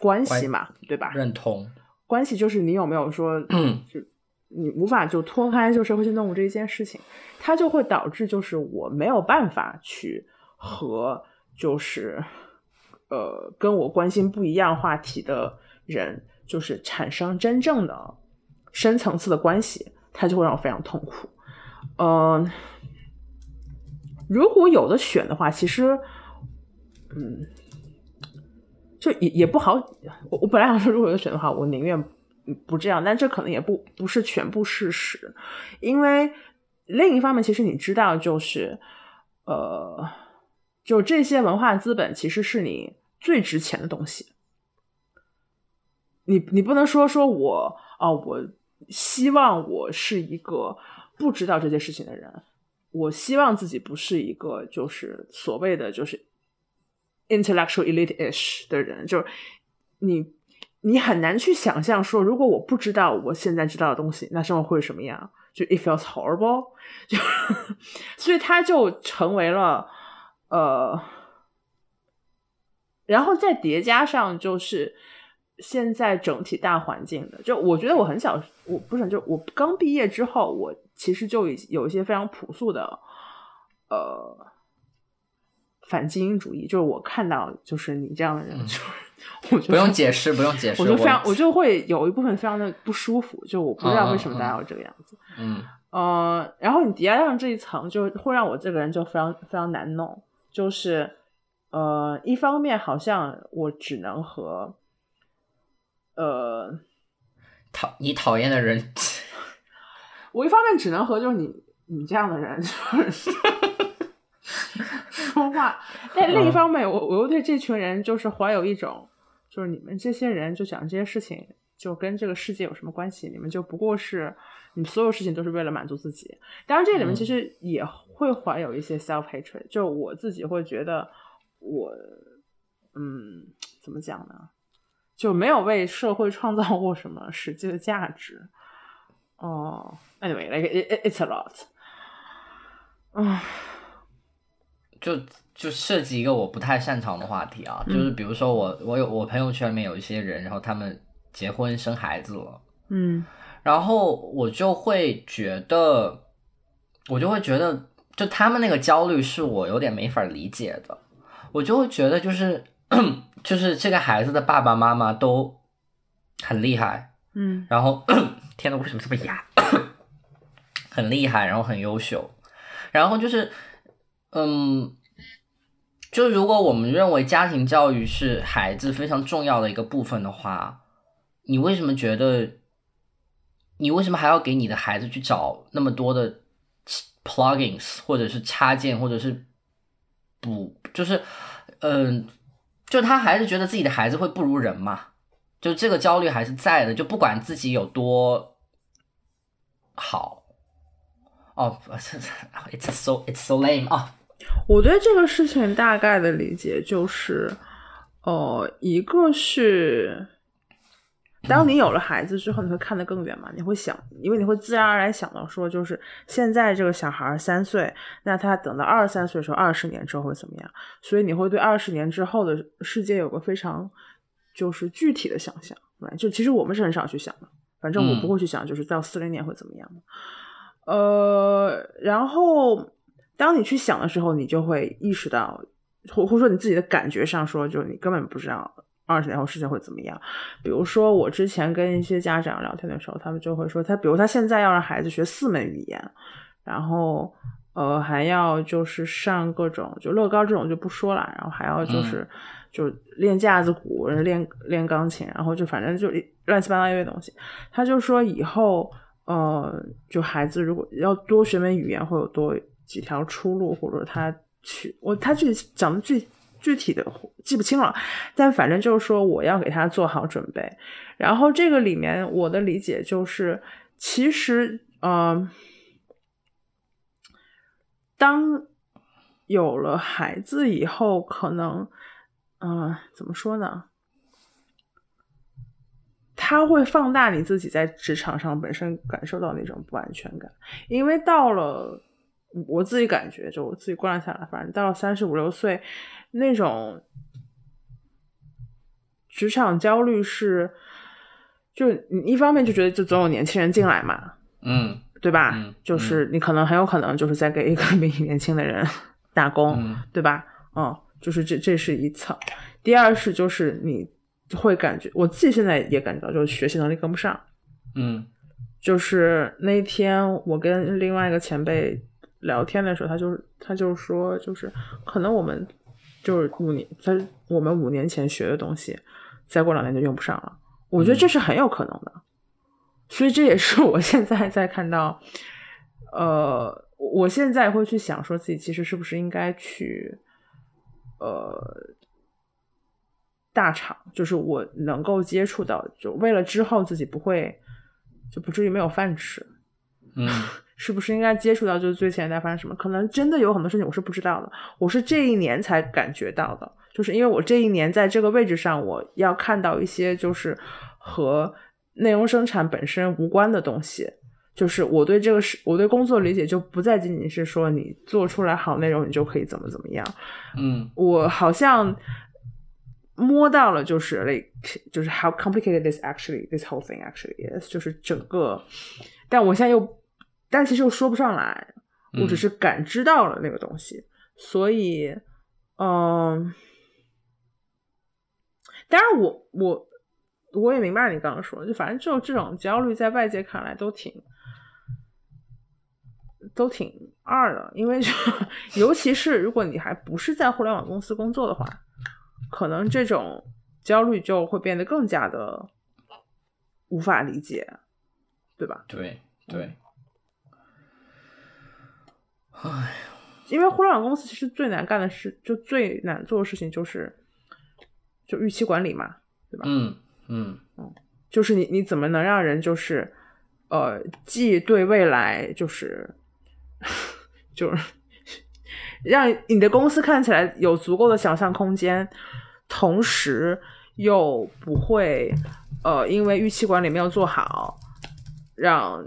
关系嘛，对吧？认同。关系就是你有没有说，[CLEARS THROAT] 就你无法就脱开就社会性动物这一件事情，它就会导致就是我没有办法去和就是呃跟我关心不一样话题的人，就是产生真正的深层次的关系，它就会让我非常痛苦。嗯、如果有的选的话，其实，嗯，就也也不好。我我本来想说，如果有选的话，我宁愿不这样，但这可能也不不是全部事实，因为另一方面，其实你知道，就是呃，就这些文化资本其实是你最值钱的东西。你你不能说说我啊、我希望我是一个不知道这些事情的人，我希望自己不是一个就是所谓的就是 intellectual elite-ish 的人，就是你你很难去想象说，如果我不知道我现在知道的东西，那生活会是什么样？就 it feels horrible，[LAUGHS] 就所以它就成为了呃，然后再叠加上就是现在整体大环境的，就我觉得我很小，我不是就我刚毕业之后，我其实就已有一些非常朴素的呃反精英主义，就是我看到就是你这样的人，就是 [LAUGHS] 我就不用解释，不用解释，我就非常我就会有一部分非常的不舒服，就我不知道为什么大家要这个样子。嗯呃，然后你叠加上这一层，就会让我这个人就非常非常难弄。就是呃，一方面好像我只能和呃，讨你讨厌的人，[LAUGHS] 我一方面只能和就是你你这样的人就是 [LAUGHS] 说话，但另一方面，我我又对这群人就是怀有一种，就是你们这些人就讲这些事情就跟这个世界有什么关系？你们就不过是你所有事情都是为了满足自己。当然，这里面其实也会怀有一些 self hatred，就我自己会觉得我，嗯，怎么讲呢？就没有为社会创造过什么实际的价值。哦、a n y w a y like it, it, it's a lot。啊，就就涉及一个我不太擅长的话题啊，就是比如说我我有我朋友圈里面有一些人，然后他们结婚生孩子了，嗯。然后我就会觉得，我就会觉得，就他们那个焦虑是我有点没法理解的，我就会觉得就是 [COUGHS] 就是这个孩子的爸爸妈妈都很厉害，嗯。然后 [COUGHS] 天呐，为什么这么哑？[COUGHS] 很厉害，然后很优秀，然后就是，嗯，就如果我们认为家庭教育是孩子非常重要的一个部分的话，你为什么觉得，你为什么还要给你的孩子去找那么多的 plugins，或者是插件，或者是补，就是，嗯、就他还是觉得自己的孩子会不如人嘛，就这个焦虑还是在的，就不管自己有多好。哦，[LAUGHS] it's so it's so lame 哦，我对这个事情大概的理解就是，呃，一个是，当你有了孩子之后，你会看得更远嘛？你会想，因为你会自然而然想到说，就是现在这个小孩三岁，那他等到二十三岁的时候，二十年之后会怎么样？所以你会对二十年之后的世界有个非常就是具体的想象，对就其实我们是很少去想的，反正我嗯不会去想，就是到四零年会怎么样的。呃，然后当你去想的时候，你就会意识到，或或者说你自己的感觉上说，就是你根本不知道二十年后事情会怎么样。比如说，我之前跟一些家长聊天的时候，他们就会说，他比如他现在要让孩子学四门语言，然后呃还要就是上各种就乐高这种就不说了，然后还要就是、就练架子鼓、练练钢琴，然后就反正就乱七八糟一堆东西。他就说以后呃，就孩子如果要多学门语言，会有多几条出路，或者他去我他具讲的具具体的记不清了，但反正就是说我要给他做好准备。然后这个里面我的理解就是，其实呃，当有了孩子以后，可能嗯、怎么说呢？他会放大你自己在职场上本身感受到那种不安全感，因为到了我自己感觉，就我自己观察下来，反正到三十五六岁，那种职场焦虑是，就你一方面就觉得就总有年轻人进来嘛，嗯对吧？嗯就是你可能很有可能就是在给一个 [LAUGHS] 比你年轻的人 [LAUGHS] 打工，嗯对吧？嗯，就是这这是一层。第二是就是你会感觉，我自己现在也感觉到，就是学习能力跟不上。嗯就是那天我跟另外一个前辈聊天的时候，他就是他就说，就是可能我们就是五年，他我们五年前学的东西，再过两年就用不上了。我觉得这是很有可能的，所以这也是我现在在看到，呃，我现在会去想说自己其实是不是应该去，呃。大厂就是我能够接触到，就为了之后自己不会就不至于没有饭吃，嗯是不是应该接触到就是最前代发生什么？可能真的有很多事情我是不知道的，我是这一年才感觉到的，就是因为我这一年在这个位置上，我要看到一些就是和内容生产本身无关的东西。就是我对这个事，我对工作理解就不再仅仅是说你做出来好内容，你就可以怎么怎么样。嗯我好像摸到了，就是 like 就是 how complicated this actually this whole thing actually is，就是整个，但我现在又，但其实又说不上来，我只是感知到了那个东西，所以，嗯，当然我我我也明白你刚刚说的，就反正就这种焦虑，在外界看来都挺。都挺二的，因为就 [LAUGHS] 尤其是如果你还不是在互联网公司工作的话，可能这种焦虑就会变得更加的无法理解，对吧？对对，因为互联网公司其实最难干的事，就最难做的事情就是就预期管理嘛，对吧？嗯嗯嗯就是你你怎么能让人就是呃，既对未来就是 [LAUGHS] 就是 [LAUGHS] 让你的公司看起来有足够的想象空间，同时又不会呃因为预期管理没有做好，让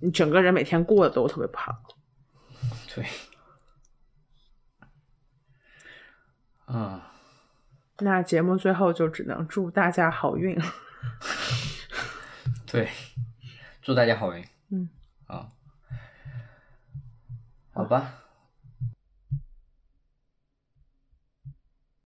你整个人每天过得都特别不好。对，啊，那节目最后就只能祝大家好运。[LAUGHS] 对，祝大家好运。嗯，啊，好吧。